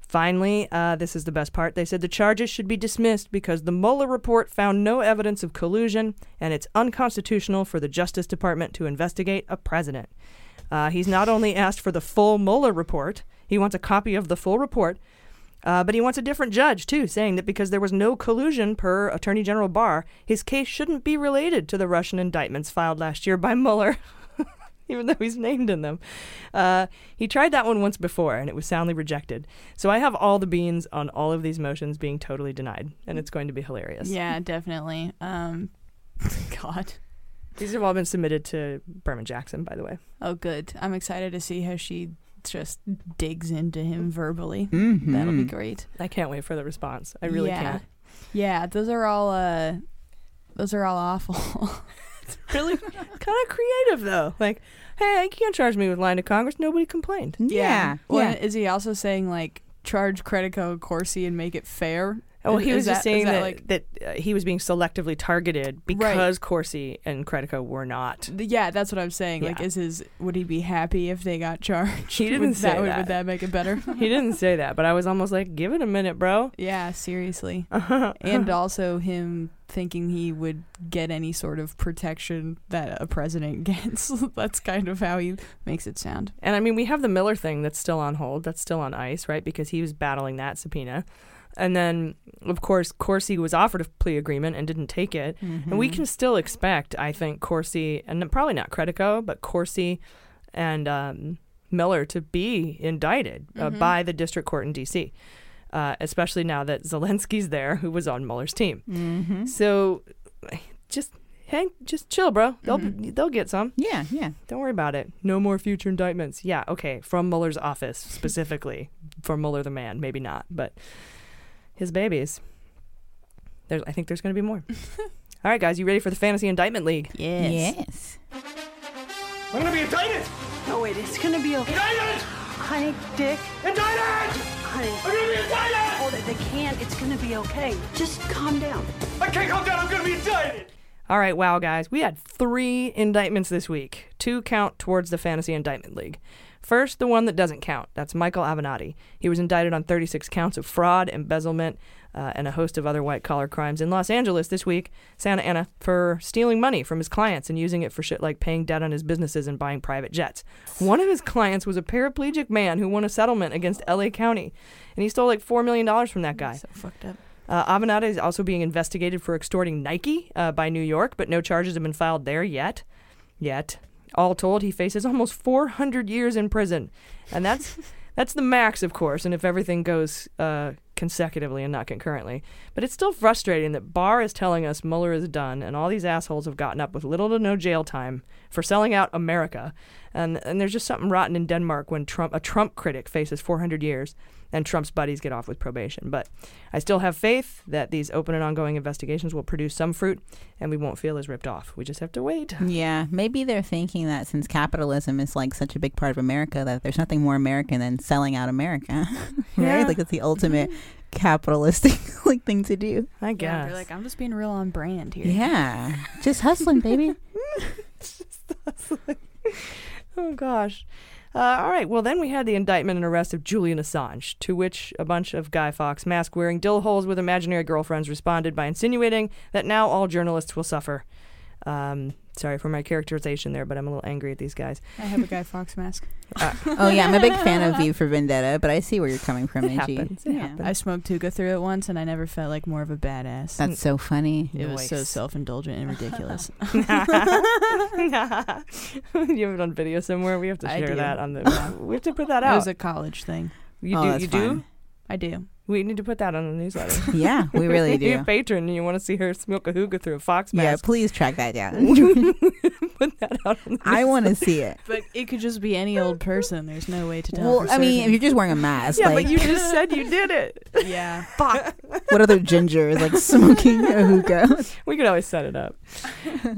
Finally, uh, this is the best part. They said the charges should be dismissed because the Mueller report found no evidence of collusion and it's unconstitutional for the Justice Department to investigate a president. Uh, he's not only asked for the full Mueller report, he wants a copy of the full report, uh, but he wants a different judge, too, saying that because there was no collusion per Attorney General Barr, his case shouldn't be related to the Russian indictments filed last year by Mueller. Even though he's named in them. Uh, he tried that one once before and it was soundly rejected. So I have all the beans on all of these motions being totally denied, and it's going to be hilarious. Yeah, definitely. Um, God. These have all been submitted to Berman Jackson, by the way. Oh, good. I'm excited to see how she just digs into him verbally. Mhm. That'll be great. I can't wait for the response. I really yeah. can't. Yeah, those are all uh those are all awful. It's really kind of creative though. Like, hey, you can't charge me with lying to Congress. Nobody complained. Yeah. yeah. Well, yeah. is he also saying like charge Credico Corsi and make it fair? Oh, Is- he is was just that- saying that like that, uh, he was being selectively targeted because Corsi and Credico were not. yeah, that's what I'm saying. Like, Yeah. is his would he be happy if they got charged? He didn't would say that, would- that. Would that make it better? he didn't say that, but I was almost like, give it a minute, bro. Yeah, seriously. and also him thinking he would get any sort of protection that a president gets. That's kind of how he makes it sound. And I mean, we have the Miller thing that's still on hold. That's still on ice, right? Because he was battling that subpoena. And then, of course, Corsi was offered a plea agreement and didn't take it. And we Mhm. can still expect, I think, Corsi, and probably not Credico, but Corsi and um, Miller to be indicted uh, Mhm. by the district court in D.C., uh, especially now that Zelinsky's there, who was on Mueller's team. Mhm. So just hang, just chill, bro. They'll they'll get some. Yeah, yeah. Don't worry about it. No more future indictments. Yeah, okay, from Mueller's office specifically for Mueller the man. Maybe not, but his babies. There's, I think there's going to be more. All right, guys, you ready for the fantasy indictment league? Yes. Yes. I'm gonna be indicted! No, wait, it's gonna be okay. Indicted! Honey, Dick. Indicted! Honey. I'm gonna be indicted! Hold it, they can't. It's gonna be okay. Just calm down. I'm I can't calm down. I'm going to be indicted. All right, wow, guys. We had three indictments this week. Two count towards the Fantasy Indictment League. First, the one that doesn't count. That's Michael Avenatti. He was indicted on 36 counts of fraud, embezzlement, uh, and a host of other white collar crimes in Los Angeles this week, Santa Ana, for stealing money from his clients and using it for shit like paying debt on his businesses and buying private jets. One of his clients was a paraplegic man who won a settlement against LA County, and he stole like $4 million from that guy. So fucked up. Uh, Avenatti is also being investigated for extorting Nike uh, by New York, but no charges have been filed there yet. Yet. All told, he faces almost 400 years in prison. And that's that's the max, of course, and if everything goes uh, consecutively and not concurrently. But it's still frustrating that Barr is telling us Mueller is done, and all these assholes have gotten up with little to no jail time for selling out America. And, and there's just something rotten in Denmark when Trump, a Trump critic faces 400 years and Trump's buddies get off with probation. But I still have faith that these open and ongoing investigations will produce some fruit and we won't feel as ripped off. We just have to wait. Yeah, maybe they're thinking that since capitalism is like such a big part of America, that there's nothing more American than selling out America, right? Yeah. Like it's the mm-hmm. ultimate capitalistic like thing to do. I Yeah, guess. they're like, I'm just being real on brand here. Yeah, just hustling, baby. oh gosh. Uh, all right. Well, then we had the indictment and arrest of Julian Assange, to which a bunch of Guy Fawkes mask wearing dill holes with imaginary girlfriends responded by insinuating that now all journalists will suffer. Um, sorry for my characterization there, but I'm a little angry at these guys. I have a Guy Fawkes mask. Uh, oh yeah, I'm a big fan of V for Vendetta, but I see where you're coming from, It AG. happens. It happens. I smoked hookah through it once, and I never felt like more of a badass. That's so funny. It was so self-indulgent and ridiculous. you have it on video somewhere. We have to share that on the. we have to put that out. It was a college thing. You Oh, do. that's You do. I do. We need to put that on the newsletter. Yeah, we really You're a do. patron and you want to see her smoke a hookah through a fox mask. Yeah, mask. please track that down. put that out. On the I want to see it. But it could just be any old person. There's no way to tell. Well, for I mean, if you're just wearing a mask, Yeah, like but you just said you did it. yeah. Fuck. what other ginger is like smoking a hookah? We could always set it up.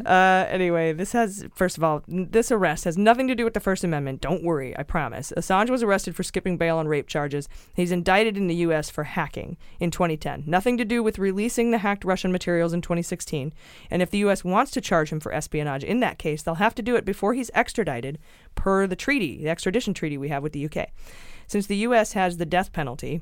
uh, anyway, this has, first of all, this arrest has nothing to do with the First Amendment. Don't worry, I promise. Assange was arrested for skipping bail on rape charges. He's indicted in the U.S. for hacking in 2010. Nothing to do with releasing the hacked Russian materials in 2016. And if the U.S. wants to charge him for espionage in that case, they'll have to do it before he's extradited per the treaty, the extradition treaty we have with the UK. Since the U.S. has the death penalty,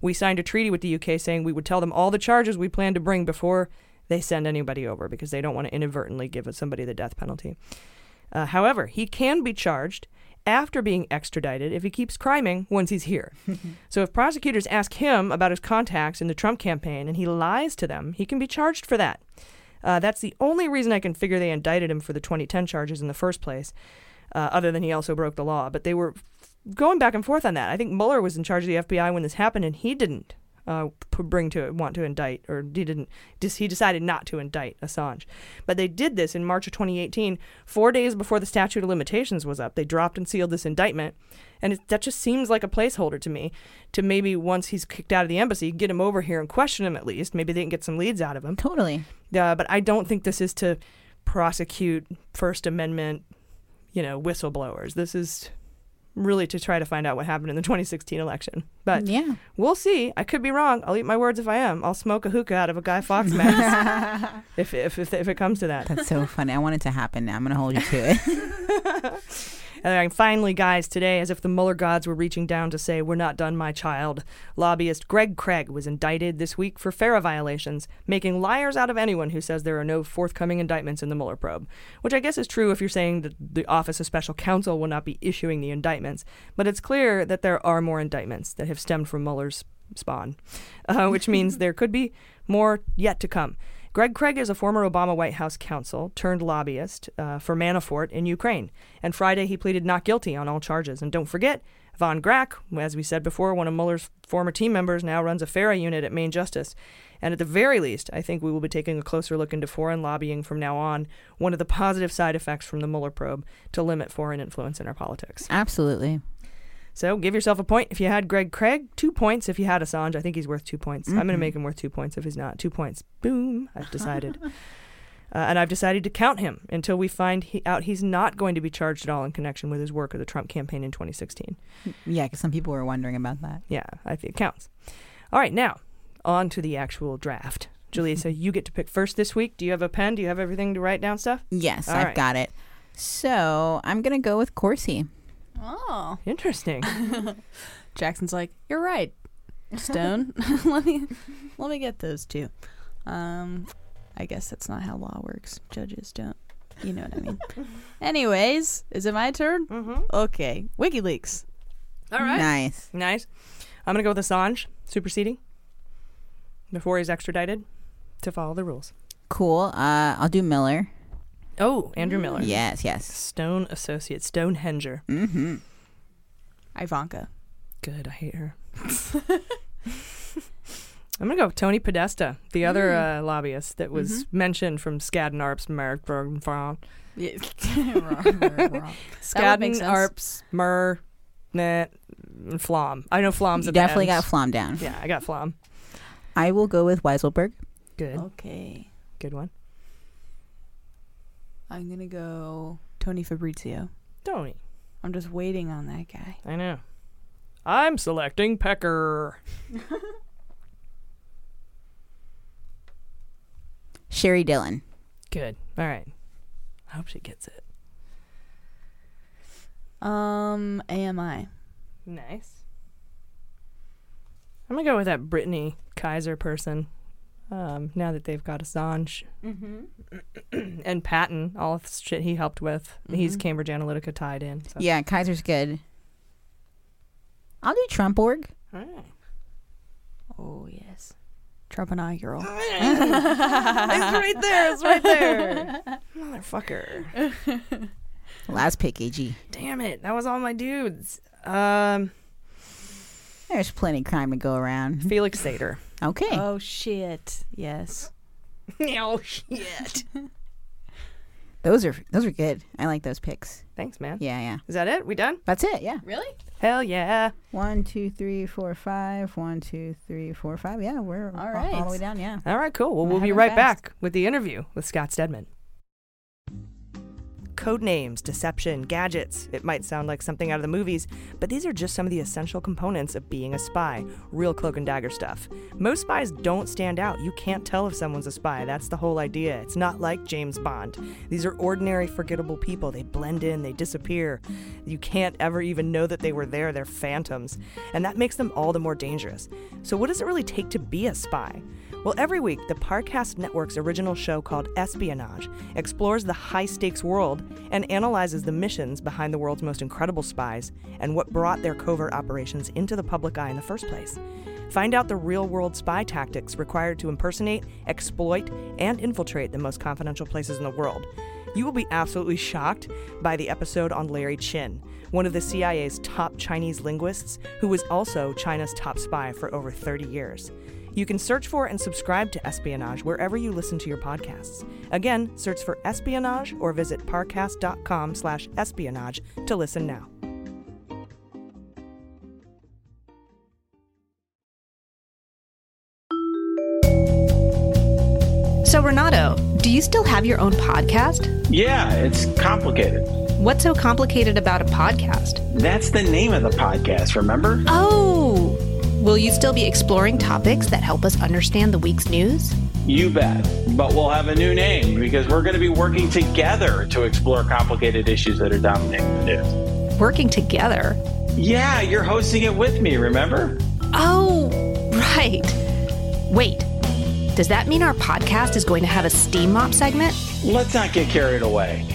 we signed a treaty with the UK saying we would tell them all the charges we plan to bring before they send anybody over because they don't want to inadvertently give somebody the death penalty. Uh, however, he can be charged after being extradited if he keeps criming once he's here. so if prosecutors ask him about his contacts in the Trump campaign and he lies to them, he can be charged for that. Uh, that's the only reason I can figure they indicted him for the 2010 charges in the first place, uh, other than he also broke the law. But they were going back and forth on that. I think Mueller was in charge of the FBI when this happened, and he didn't uh, p- bring to want to indict, or he didn't. Dis- he decided not to indict Assange. But they did this in March of 2018, four days before the statute of limitations was up. They dropped and sealed this indictment, and it, that just seems like a placeholder to me. To maybe once he's kicked out of the embassy, get him over here and question him at least. Maybe they can get some leads out of him. Totally. Uh, but I don't think this is to prosecute First Amendment, you know, whistleblowers. This is really to try to find out what happened in the 2016 election. But Yeah. we'll see. I could be wrong. I'll eat my words if I am. I'll smoke a hookah out of a Guy Fawkes mask if, if, if, if it comes to that. That's so funny. I want it to happen now. I'm gonna hold you to it. And finally, guys, today, as if the Mueller gods were reaching down to say, We're not done, my child, lobbyist Greg Craig was indicted this week for FARA violations, making liars out of anyone who says there are no forthcoming indictments in the Mueller probe. Which I guess is true if you're saying that the Office of Special Counsel will not be issuing the indictments. But it's clear that there are more indictments that have stemmed from Mueller's spawn, uh, which means there could be more yet to come. Greg Craig is a former Obama White House counsel turned lobbyist uh, for Manafort in Ukraine. And Friday, he pleaded not guilty on all charges. And don't forget, Van Grack, as we said before, one of Mueller's former team members, now runs a FARA unit at Main Justice. And at the very least, I think we will be taking a closer look into foreign lobbying from now on, one of the positive side effects from the Mueller probe to limit foreign influence in our politics. Absolutely. So give yourself a point if you had Greg Craig, two points if you had Assange. I think he's worth two points. I'm going to make him worth two points if he's not. Two points. Boom. I've decided. uh, and I've decided to count him until we find he, out he's not going to be charged at all in connection with his work of the Trump campaign in 2016. Yeah, because some people were wondering about that. Yeah, I think it counts. All right, now on to the actual draft. Julia, Julissa, you get to pick first this week. Do you have a pen? Do you have everything to write down stuff? Yes, All I've right. got it. So I'm gonna go with Corsi. Oh, interesting. Jackson's like, you're right, Stone. let me let me get those two. Um, I guess that's not how law works. Judges don't. You know what I mean. Anyways, is it my turn? Mm-hmm. Okay. WikiLeaks. All right. Nice. Nice. I'm going to go with Assange superseding before he's extradited to follow the rules. Cool. Uh, I'll do Miller. Oh, Andrew Miller. Yes, yes. Stone Associate, Stonehenger. Mm-hmm. Ivanka. Good. I hate her. I'm gonna go with Tony Podesta, the other Mm. uh, lobbyist that was Mm-hmm. mentioned from Skadden Arps, Merkberg, Fron. Yeah. wrong, wrong, wrong. That would make Skadden sense. Arps, Mer, Net, and Flom. I know Flom's You at the definitely end. got Flom down. Yeah, I got Flom. I will go with Weisselberg. Good. Okay. Good one. I'm gonna go Tony Fabrizio. Tony. I'm just waiting on that guy. I know. I'm selecting Pecker. Sheri Dillon. Good. All right. I hope she gets it. Um, AMI. Nice. I'm gonna go with that Brittany Kaiser person. Um, now that they've got Assange Mm-hmm. and Patten, all the shit he helped with, he's Mhm. Cambridge Analytica tied in. So. Yeah, Kaiser's good. I'll do Trump org. Oh yes, Trump and I, inaugural. it's right there. It's right there. Motherfucker. Last pick, AG. Damn it. That was all my dudes. Um, There's plenty of crime to go around. Felix Sater. Okay. Oh shit. Yes. oh shit. Those are those are good. I like those picks. Thanks, man. Yeah, yeah. Is that it? We done? That's it. Yeah. Really? Hell yeah. One, two, three, four, five. One, two, three, four, five. Yeah, we're all, all right. all the way down. Yeah. All right, cool. Well, we'll be right fast. back with the interview with Scott Stedman. Code names, deception, gadgets. It might sound like something out of the movies, but these are just some of the essential components of being a spy. Real cloak and dagger stuff. Most spies don't stand out. You can't tell if someone's a spy. That's the whole idea. It's not like James Bond. These are ordinary, forgettable people. They blend in, they disappear. You can't ever even know that they were there. They're phantoms. And that makes them all the more dangerous. So, what does it really take to be a spy? Well, every week, the Parcast Network's original show called Espionage explores the high stakes world and analyzes the missions behind the world's most incredible spies and what brought their covert operations into the public eye in the first place. Find out the real world spy tactics required to impersonate, exploit, and infiltrate the most confidential places in the world. You will be absolutely shocked by the episode on Larry Chin, one of the CIA's top Chinese linguists who was also China's top spy for over 30 years. You can search for and subscribe to Espionage wherever you listen to your podcasts. Again, search for Espionage or visit parcast.com slash espionage to listen now. So, Renato, do you still have your own podcast? Yeah, it's complicated. What's so complicated about a podcast? That's the name of the podcast, remember? Oh! Will you still be exploring topics that help us understand the week's news? You bet. But we'll have a new name because we're going to be working together to explore complicated issues that are dominating the news. Working together? Yeah, you're hosting it with me, remember? Oh, right. Wait, does that mean our podcast is going to have a steam mop segment? Let's not get carried away.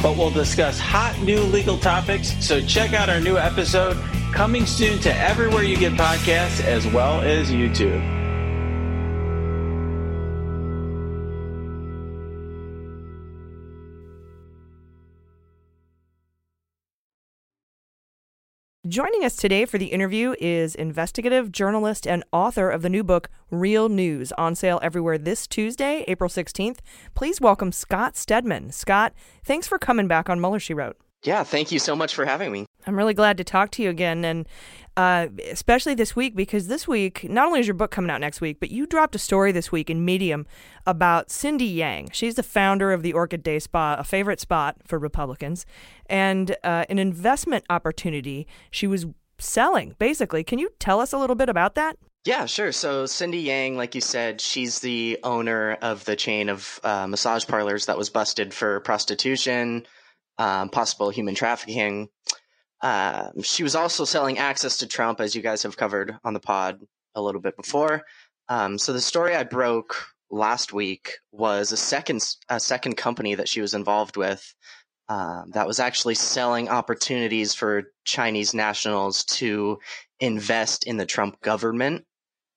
But we'll discuss hot new legal topics, so check out our new episode coming soon to everywhere you get podcasts as well as YouTube. Joining us today for the interview is investigative journalist and author of the new book, Real News, on sale everywhere this Tuesday, April 16th. Please welcome Scott Stedman. Scott, thanks for coming back on Mueller, She Wrote. Yeah, thank you so much for having me. I'm really glad to talk to you again, and uh, especially this week because this week, not only is your book coming out next week, but you dropped a story this week in Medium about Cindy Yang. She's the founder of the Orchid Day Spa, a favorite spot for Republicans, and uh, an investment opportunity she was selling, basically. Can you tell us a little bit about that? Yeah, sure. So Cindy Yang, like you said, she's the owner of the chain of uh, massage parlors that was busted for prostitution, um, possible human trafficking. Uh, she was also selling access to Trump, as you guys have covered on the pod a little bit before. Um, so the story I broke last week was a second a second company that she was involved with um, that was actually selling opportunities for Chinese nationals to invest in the Trump government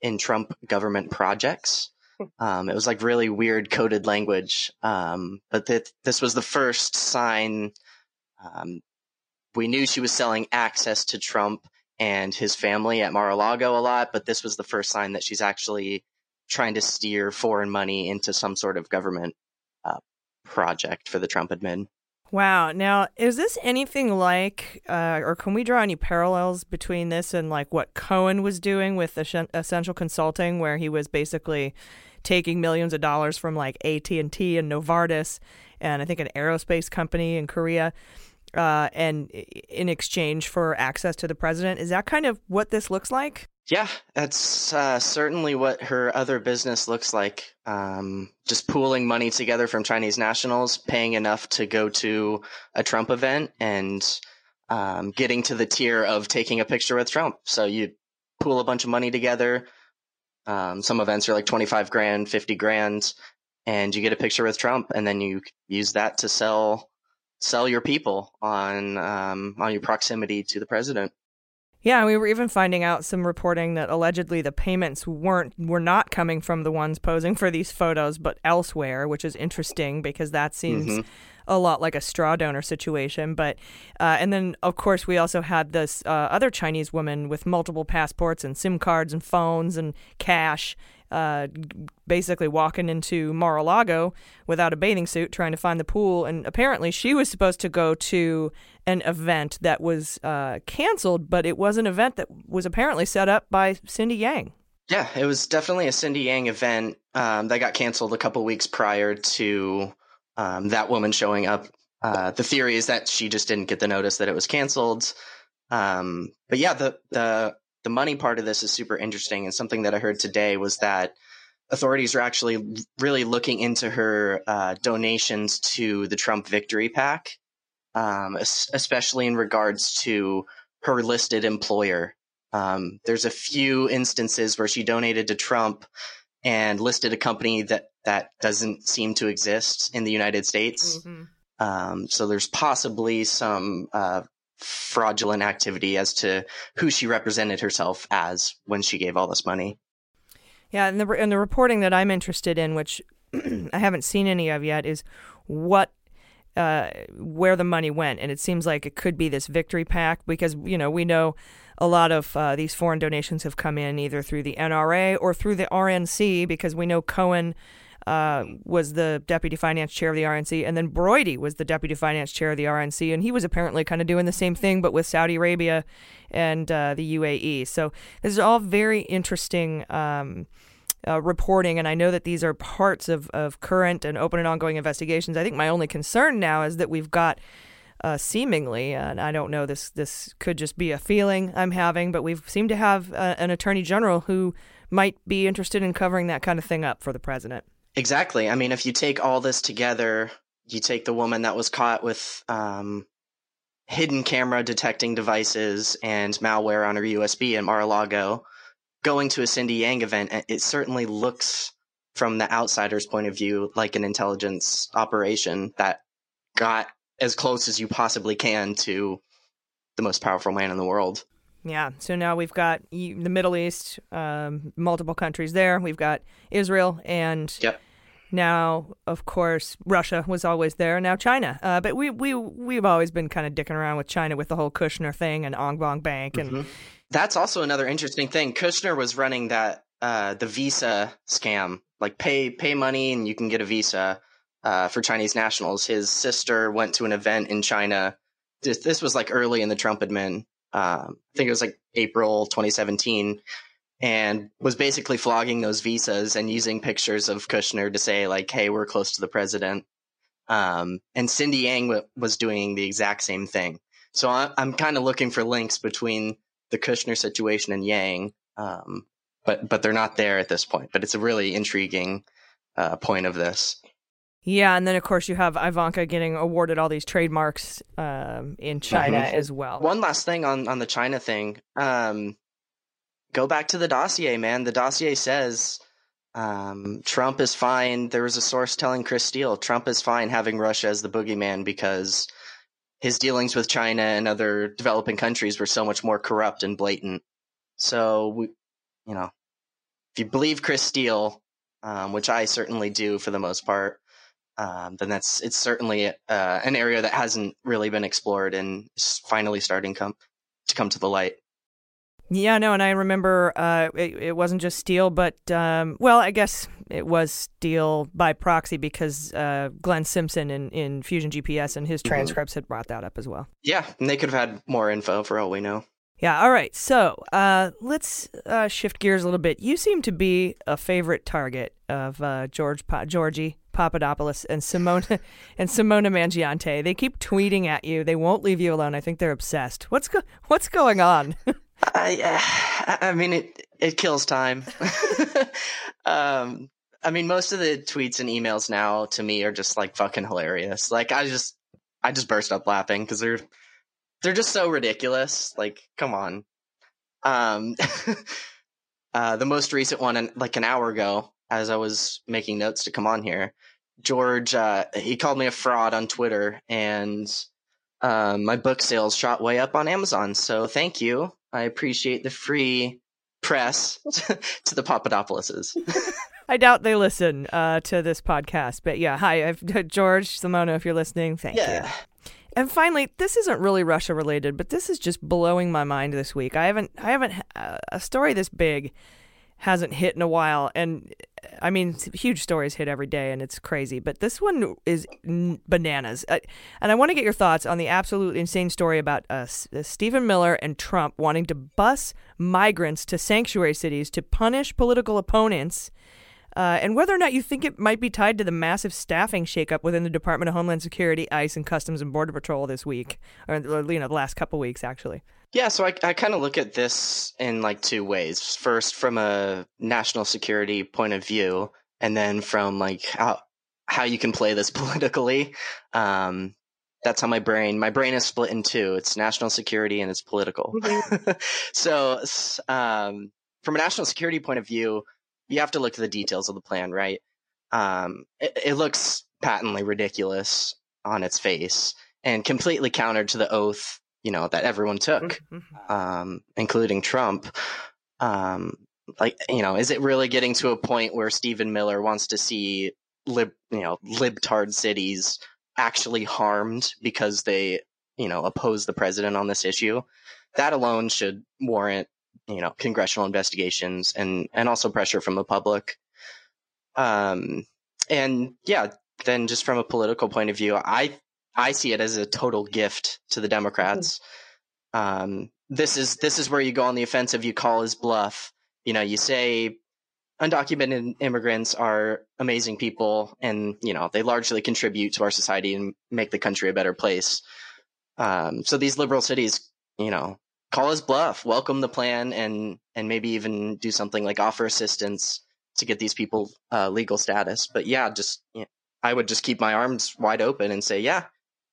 in Trump government projects. Um, it was like really weird coded language, um, but th- this was the first sign. Um, we knew she was selling access to Trump and his family at Mar-a-Lago a lot, but this was the first sign that she's actually trying to steer foreign money into some sort of government uh, project for the Trump admin. Wow. Now, is this anything like, uh, or can we draw any parallels between this and like what Cohen was doing with the Essential Consulting, where he was basically taking millions of dollars from like AT and T and Novartis, and I think an aerospace company in Korea, uh, and in exchange for access to the president? Is that kind of what this looks like? Yeah, that's uh, certainly what her other business looks like. Um, just pooling money together from Chinese nationals, paying enough to go to a Trump event, and um, getting to the tier of taking a picture with Trump. So you pool a bunch of money together. Um, some events are like 25 grand, 50 grand, and you get a picture with Trump, and then you use that to sell sell your people on um, on your proximity to the president. Yeah, we were even finding out some reporting that allegedly the payments weren't were not coming from the ones posing for these photos, but elsewhere, which is interesting because that seems mm-hmm. A lot like a straw donor situation. But uh, and then of course we also had this uh, other Chinese woman with multiple passports and SIM cards and phones and cash uh, basically walking into Mar-a-Lago without a bathing suit, trying to find the pool. And apparently, she was supposed to go to an event that was uh, canceled, but it was an event that was apparently set up by Cindy Yang. Yeah, it was definitely a Cindy Yang event um, that got canceled a couple weeks prior to um, that woman showing up. Uh, the theory is that she just didn't get the notice that it was canceled. Um, but yeah, the the the money part of this is super interesting, and something that I heard today was that authorities are actually really looking into her uh, donations to the Trump Victory PAC, um, especially in regards to her listed employer. Um, there's a few instances where she donated to Trump and listed a company that that doesn't seem to exist in the United States. Mm-hmm. Um, so there's possibly some uh, fraudulent activity as to who she represented herself as when she gave all this money. Yeah, and the and the reporting that I'm interested in, which I haven't seen any of yet, is what uh, where the money went. And it seems like it could be this victory PAC because, you know, we know a lot of uh, these foreign donations have come in either through the NRA or through the RNC because we know Cohen. Uh, was the deputy finance chair of the RNC, and then Broidy was the deputy finance chair of the RNC, and he was apparently kind of doing the same thing, but with Saudi Arabia and uh, the UAE. So this is all very interesting um, uh, reporting, and I know that these are parts of, of current and open and ongoing investigations. I think my only concern now is that we've got uh, seemingly, and I don't know this this could just be a feeling I'm having, but we seem to have uh, an attorney general who might be interested in covering that kind of thing up for the president. Exactly. I mean, if you take all this together, you take the woman that was caught with um, hidden camera detecting devices and malware on her USB in Mar-a-Lago going to a Cindy Yang event, it certainly looks from the outsider's point of view like an intelligence operation that got as close as you possibly can to the most powerful man in the world. Yeah. So now we've got the Middle East, um, multiple countries there. We've got Israel, and yep. Now, of course, Russia was always there. Now China. Uh, but we we we've always been kind of dicking around with China with the whole Kushner thing and Ong Bong Bank and. Mm-hmm. That's also another interesting thing. Kushner was running that uh, the visa scam, like pay pay money and you can get a visa uh, for Chinese nationals. His sister went to an event in China. This, this was like early in the Trump admin. Um, I think it was like April 2017, and was basically flogging those visas and using pictures of Kushner to say like, "Hey, we're close to the president." Um, and Cindy Yang w- was doing the exact same thing. So I, I'm kind of looking for links between the Kushner situation and Yang. Um, but but they're not there at this point. But it's a really intriguing uh, point of this. Yeah, and then of course you have Ivanka getting awarded all these trademarks um, in China Mhm. as well. One last thing on on the China thing. Um, go back to the dossier, man. The dossier says um, Trump is fine. There was a source telling Chris Steele Trump is fine having Russia as the boogeyman because his dealings with China and other developing countries were so much more corrupt and blatant. So we, you know, if you believe Chris Steele, um, which I certainly do for the most part, um, then that's it's certainly uh, an area that hasn't really been explored and is finally starting come to come to the light. Yeah, no, and I remember uh, it, it wasn't just Steele, but um, well, I guess it was Steele by proxy because uh, Glenn Simpson in, in Fusion GPS and his Mhm. transcripts had brought that up as well. Yeah, and they could have had more info for all we know. Yeah, all right. So uh, let's uh, shift gears a little bit. You seem to be a favorite target of uh, George pa- Georgie Papadopoulos and Simona and Simona Mangiante. They keep tweeting at you. They won't leave you alone. I think they're obsessed. What's go- What's going on? I, uh, I mean, it it kills time. um, I mean, most of the tweets and emails now to me are just like fucking hilarious. Like, I just, I just burst up laughing because they're, they're just so ridiculous. Like, come on. Um, uh, the most recent one, like an hour ago, as I was making notes to come on here, George, uh, he called me a fraud on Twitter, and um, my book sales shot way up on Amazon. So thank you. I appreciate the free press to the Papadopouloses. I doubt they listen uh, to this podcast, but yeah, hi, I've, George Simona. If you're listening, thank Yeah. you. And finally, this isn't really Russia related, but this is just blowing my mind this week. I haven't, I haven't, uh, a story this big hasn't hit in a while, and I mean, huge stories hit every day, and it's crazy. But this one is n- bananas, uh, and I want to get your thoughts on the absolutely insane story about uh, uh, Stephen Miller and Trump wanting to bus migrants to sanctuary cities to punish political opponents. Uh, and whether or not you think it might be tied to the massive staffing shakeup within the Department of Homeland Security, ICE, and Customs and Border Patrol this week, or or, you know, the last couple weeks actually. Yeah, so I, I kind of look at this in like two ways. First, from a national security point of view, and then from like how how you can play this politically. Um, that's how my brain my brain is split in two. It's national security and it's political. so, um, from a national security point of view, you have to look at the details of the plan, right? Um, it, it looks patently ridiculous on its face and completely counter to the oath, you know, that everyone took, um, including Trump. Um, like, you know, is it really getting to a point where Stephen Miller wants to see lib, you know, libtard cities actually harmed because they, you know, oppose the president on this issue? That alone should warrant, you know, congressional investigations and and also pressure from the public. Um, and yeah, then just from a political point of view, I I see it as a total gift to the Democrats. Um, this is this is where you go on the offensive. You call his bluff. You know, you say undocumented immigrants are amazing people, and you know they largely contribute to our society and make the country a better place. Um, so these liberal cities, you know, call his bluff, welcome the plan, and and maybe even do something like offer assistance to get these people uh, legal status. But yeah, just you know, I would just keep my arms wide open and say, yeah,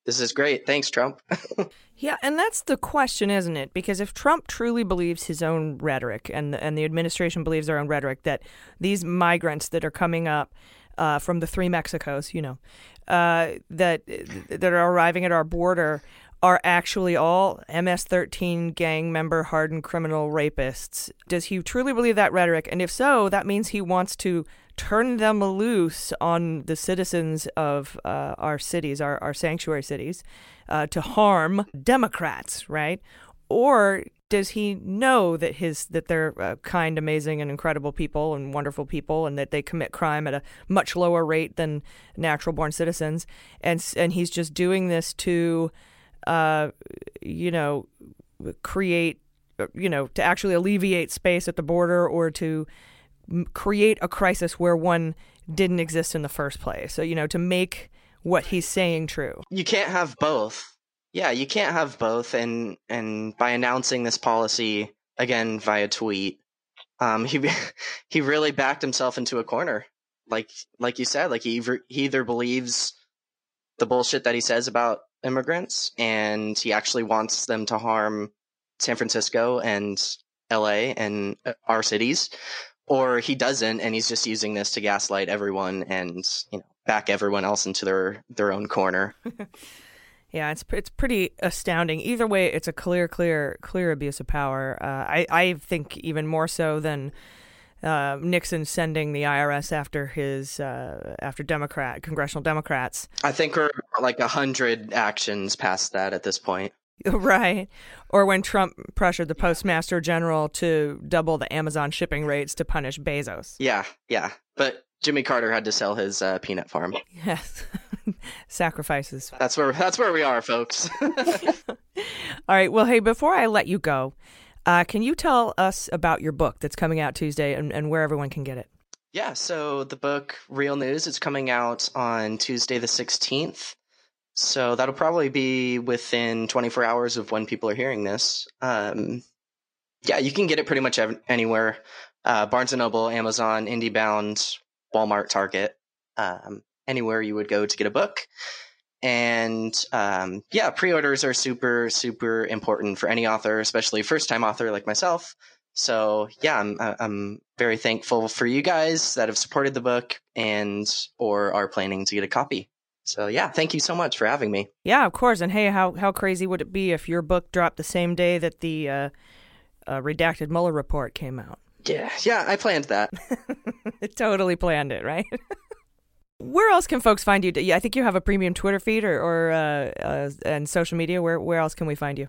this is great. Thanks, Trump. Yeah, and that's the question, isn't it? Because if Trump truly believes his own rhetoric, and and the administration believes their own rhetoric, that these migrants that are coming up uh, from the three Mexicos, you know, uh, that that are arriving at our border are actually all MS-13 gang member, hardened criminal rapists. Does he truly believe that rhetoric? And if so, that means he wants to turn them loose on the citizens of uh, our cities, our, our sanctuary cities, uh, to harm Democrats, right? Or does he know that his that they're uh, kind, amazing, and incredible people and wonderful people, and that they commit crime at a much lower rate than natural-born citizens, and and he's just doing this to, uh, you know, create, you know, to actually alleviate space at the border or to m- create a crisis where one didn't exist in the first place. So you know, to make what he's saying true. you can't have both. Yeah, you can't have both. And and by announcing this policy again via tweet, um, he he really backed himself into a corner. Like like you said, like he he either believes the bullshit that he says about immigrants, and he actually wants them to harm San Francisco and L.A. and uh, our cities, or he doesn't, and he's just using this to gaslight everyone and you know back everyone else into their their own corner. Yeah, it's it's pretty astounding. Either way, it's a clear, clear, clear abuse of power. Uh, I I think even more so than uh, Nixon sending the IRS after his uh, after Democrat congressional Democrats. I think we're like a hundred actions past that at this point. Right. Or when Trump pressured the postmaster general to double the Amazon shipping rates to punish Bezos. Yeah, yeah. But Jimmy Carter had to sell his uh, peanut farm. Yes. Sacrifices. That's where that's where we are, folks. All right. Well, hey, before I let you go, uh, can you tell us about your book that's coming out Tuesday and, and where everyone can get it? Yeah, so the book Real News is coming out on Tuesday the 16th. So that'll probably be within 24 hours of when people are hearing this. Um, yeah, you can get it pretty much anywhere. Uh, Barnes and Noble, Amazon, IndieBound, Walmart, Target, um, anywhere you would go to get a book. And um, yeah, pre-orders are super, super important for any author, especially first-time author like myself. So yeah, I'm I'm very thankful for you guys that have supported the book and or are planning to get a copy. So yeah, thank you so much for having me. Yeah, of course. And hey, how how crazy would it be if your book dropped the same day that the uh, uh, redacted Mueller report came out? Yeah, yeah, I planned that. totally planned it, right? where else can folks find you? Yeah, I think you have a premium Twitter feed or, or uh, uh, and social media. Where where else can we find you?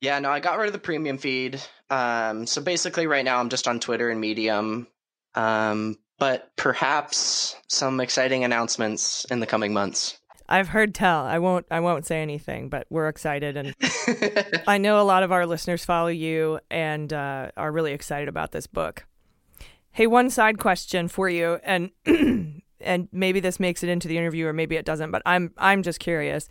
Yeah, no, I got rid of the premium feed. Um, so basically, right now I'm just on Twitter and Medium. Um, but perhaps some exciting announcements in the coming months. I've heard tell. I won't. I won't say anything, but we're excited, and I know a lot of our listeners follow you and uh, are really excited about this book. Hey, one side question for you, and and maybe this makes it into the interview, or maybe it doesn't. But I'm I'm just curious.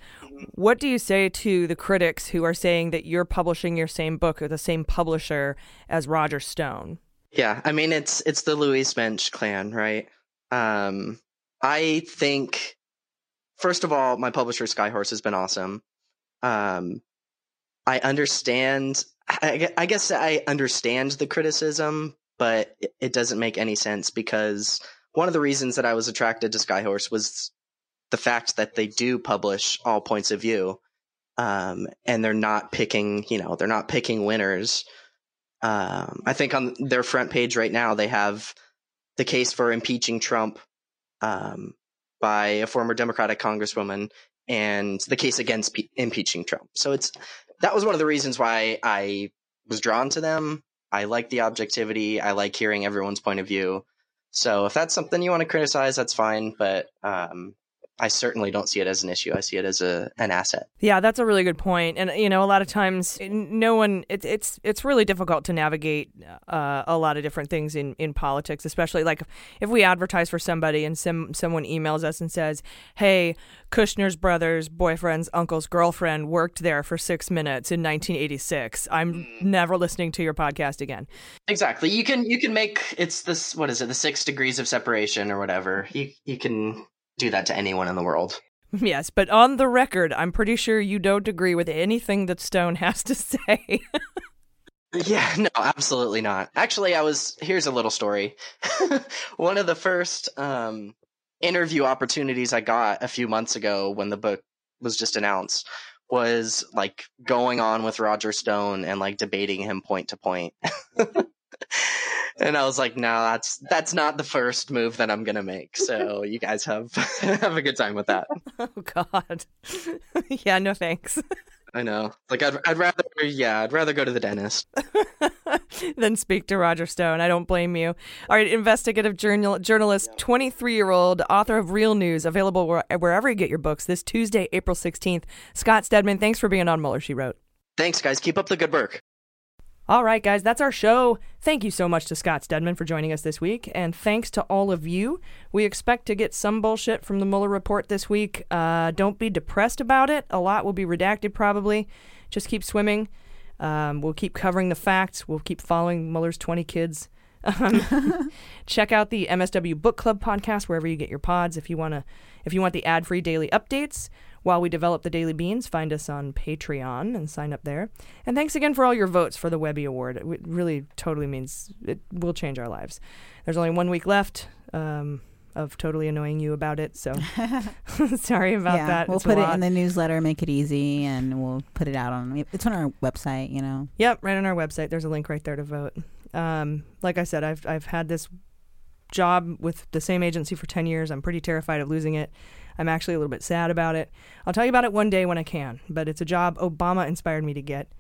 What do you say to the critics who are saying that you're publishing your same book with the same publisher as Roger Stone? Yeah, I mean it's it's the Louise Mensch clan, right? Um, I think first of all, my publisher Skyhorse has been awesome. Um, I understand. I, I guess I understand the criticism, but it doesn't make any sense because one of the reasons that I was attracted to Skyhorse was the fact that they do publish all points of view, um, and they're not picking. You know, they're not picking winners. Um, I think on their front page right now they have the case for impeaching Trump, um, by a former Democratic congresswoman and the case against pe- impeaching Trump. So it's that was one of the reasons why I was drawn to them. I like the objectivity. I like hearing everyone's point of view. So if that's something you want to criticize, that's fine. But um, I certainly don't see it as an issue. I see it as a an asset. Yeah, that's a really good point. And you know, a lot of times, no one. It, it's it's really difficult to navigate uh, a lot of different things in, in politics, especially like if we advertise for somebody and some someone emails us and says, "Hey, Kushner's brother's boyfriend's uncle's girlfriend worked there for six minutes in 1986. I'm mm. never listening to your podcast again." Exactly. You can you can make it's this what is it the six degrees of separation or whatever. You you can do that to anyone in the world. Yes, but on the record, I'm pretty sure you don't agree with anything that Stone has to say. yeah, no, absolutely not. Actually, I was here's a little story. One of the first um, interview opportunities I got a few months ago when the book was just announced was like going on with Roger Stone and like debating him point to point and I was like, no, that's that's not the first move that I'm gonna make. So you guys have have a good time with that. Oh God, yeah, no thanks. I know. Like I'd I'd rather yeah I'd rather go to the dentist than speak to Roger Stone. I don't blame you. All right, investigative journal journalist, twenty three year old author of Real News, available where, wherever you get your books. This Tuesday, April sixteenth. Scott Stedman, thanks for being on Mueller. She wrote. Thanks, guys. Keep up the good work. All right, guys, that's our show. Thank you so much to Scott Stedman for joining us this week, and thanks to all of you. We expect to get some bullshit from the Mueller report this week. Uh, don't be depressed about it. A lot will be redacted probably. Just keep swimming. Um, we'll keep covering the facts. We'll keep following Mueller's 20 kids. Um, check out the MSW Book Club podcast wherever you get your pods. If you wanna, if you want the ad-free daily updates while we develop the daily beans, find us on Patreon and sign up there. And thanks again for all your votes for the Webby Award. It w- really totally means it will change our lives. There's only one week left. Um, of totally annoying you about it, so sorry about yeah, that. We'll It's put it in the newsletter, make it easy, and we'll put it out on. It's on our website, you know. Yep, right on our website. There's a link right there to vote. Um, like I said, I've I've had this job with the same agency for 10 years. I'm pretty terrified of losing it. I'm actually a little bit sad about it. I'll tell you about it one day when I can, but it's a job Obama inspired me to get.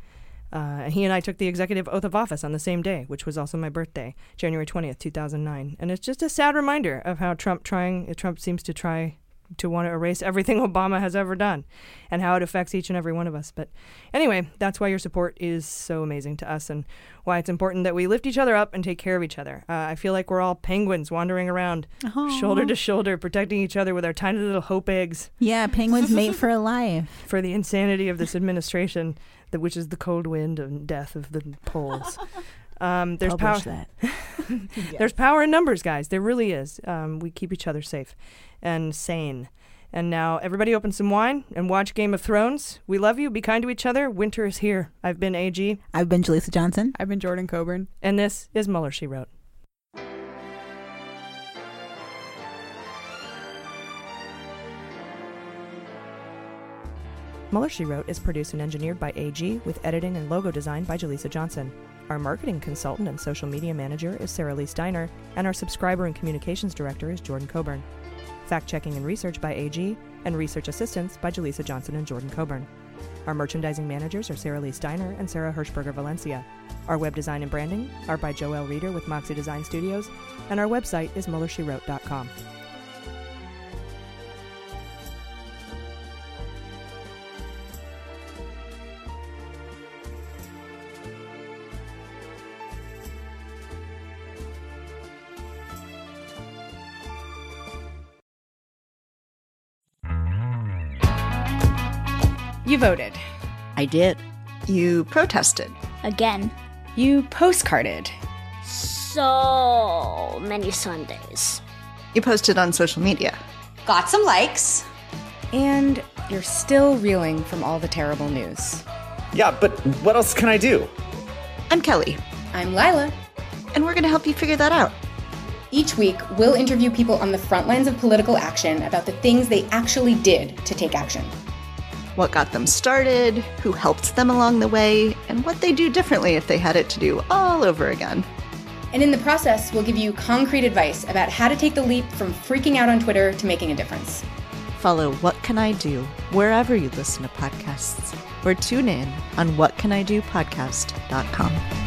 Uh, he and I took the executive oath of office on the same day, which was also my birthday, January 20th, 2009. And it's just a sad reminder of how Trump trying Trump seems to try to want to erase everything Obama has ever done and how it affects each and every one of us. But anyway, that's why your support is so amazing to us and why it's important that we lift each other up and take care of each other. Uh, I feel like we're all penguins wandering around Aw. shoulder to shoulder, protecting each other with our tiny little hope eggs. Yeah, penguins mate for a life. For the insanity of this administration, that which is the cold wind and death of the polls. Um, there's Publish power. that. There's power in numbers, guys. There really is. Um, we keep each other safe and sane. And now everybody open some wine and watch Game of Thrones. We love you. Be kind to each other. Winter is here. I've been AG. I've been Jaleesa Johnson. I've been Jordan Coburn. And this is Mueller, She Wrote. Mueller, She Wrote is produced and engineered by AG with editing and logo design by Jaleesa Johnson. Our marketing consultant and social media manager is Sarah Lee Steiner, and our subscriber and communications director is Jordan Coburn. Fact checking and research by AG, and research assistance by Jaleesa Johnson and Jordan Coburn. Our merchandising managers are Sarah Lee Steiner and Sarah Hirschberger Valencia. Our web design and branding are by Joel Reeder with Moxie Design Studios, and our website is MuellerSheWrote.com. You voted. I did. You protested. Again. You postcarded. So many Sundays. You posted on social media. Got some likes. And you're still reeling from all the terrible news. Yeah, but what else can I do? I'm Kelly. I'm Lila. And we're going to help you figure that out. Each week, we'll interview people on the front lines of political action about the things they actually did to take action. What got them started, who helped them along the way, and what they'd do differently if they had it to do all over again. And in the process, we'll give you concrete advice about how to take the leap from freaking out on Twitter to making a difference. Follow What Can I Do wherever you listen to podcasts, or tune in on whatcanidopodcast.com.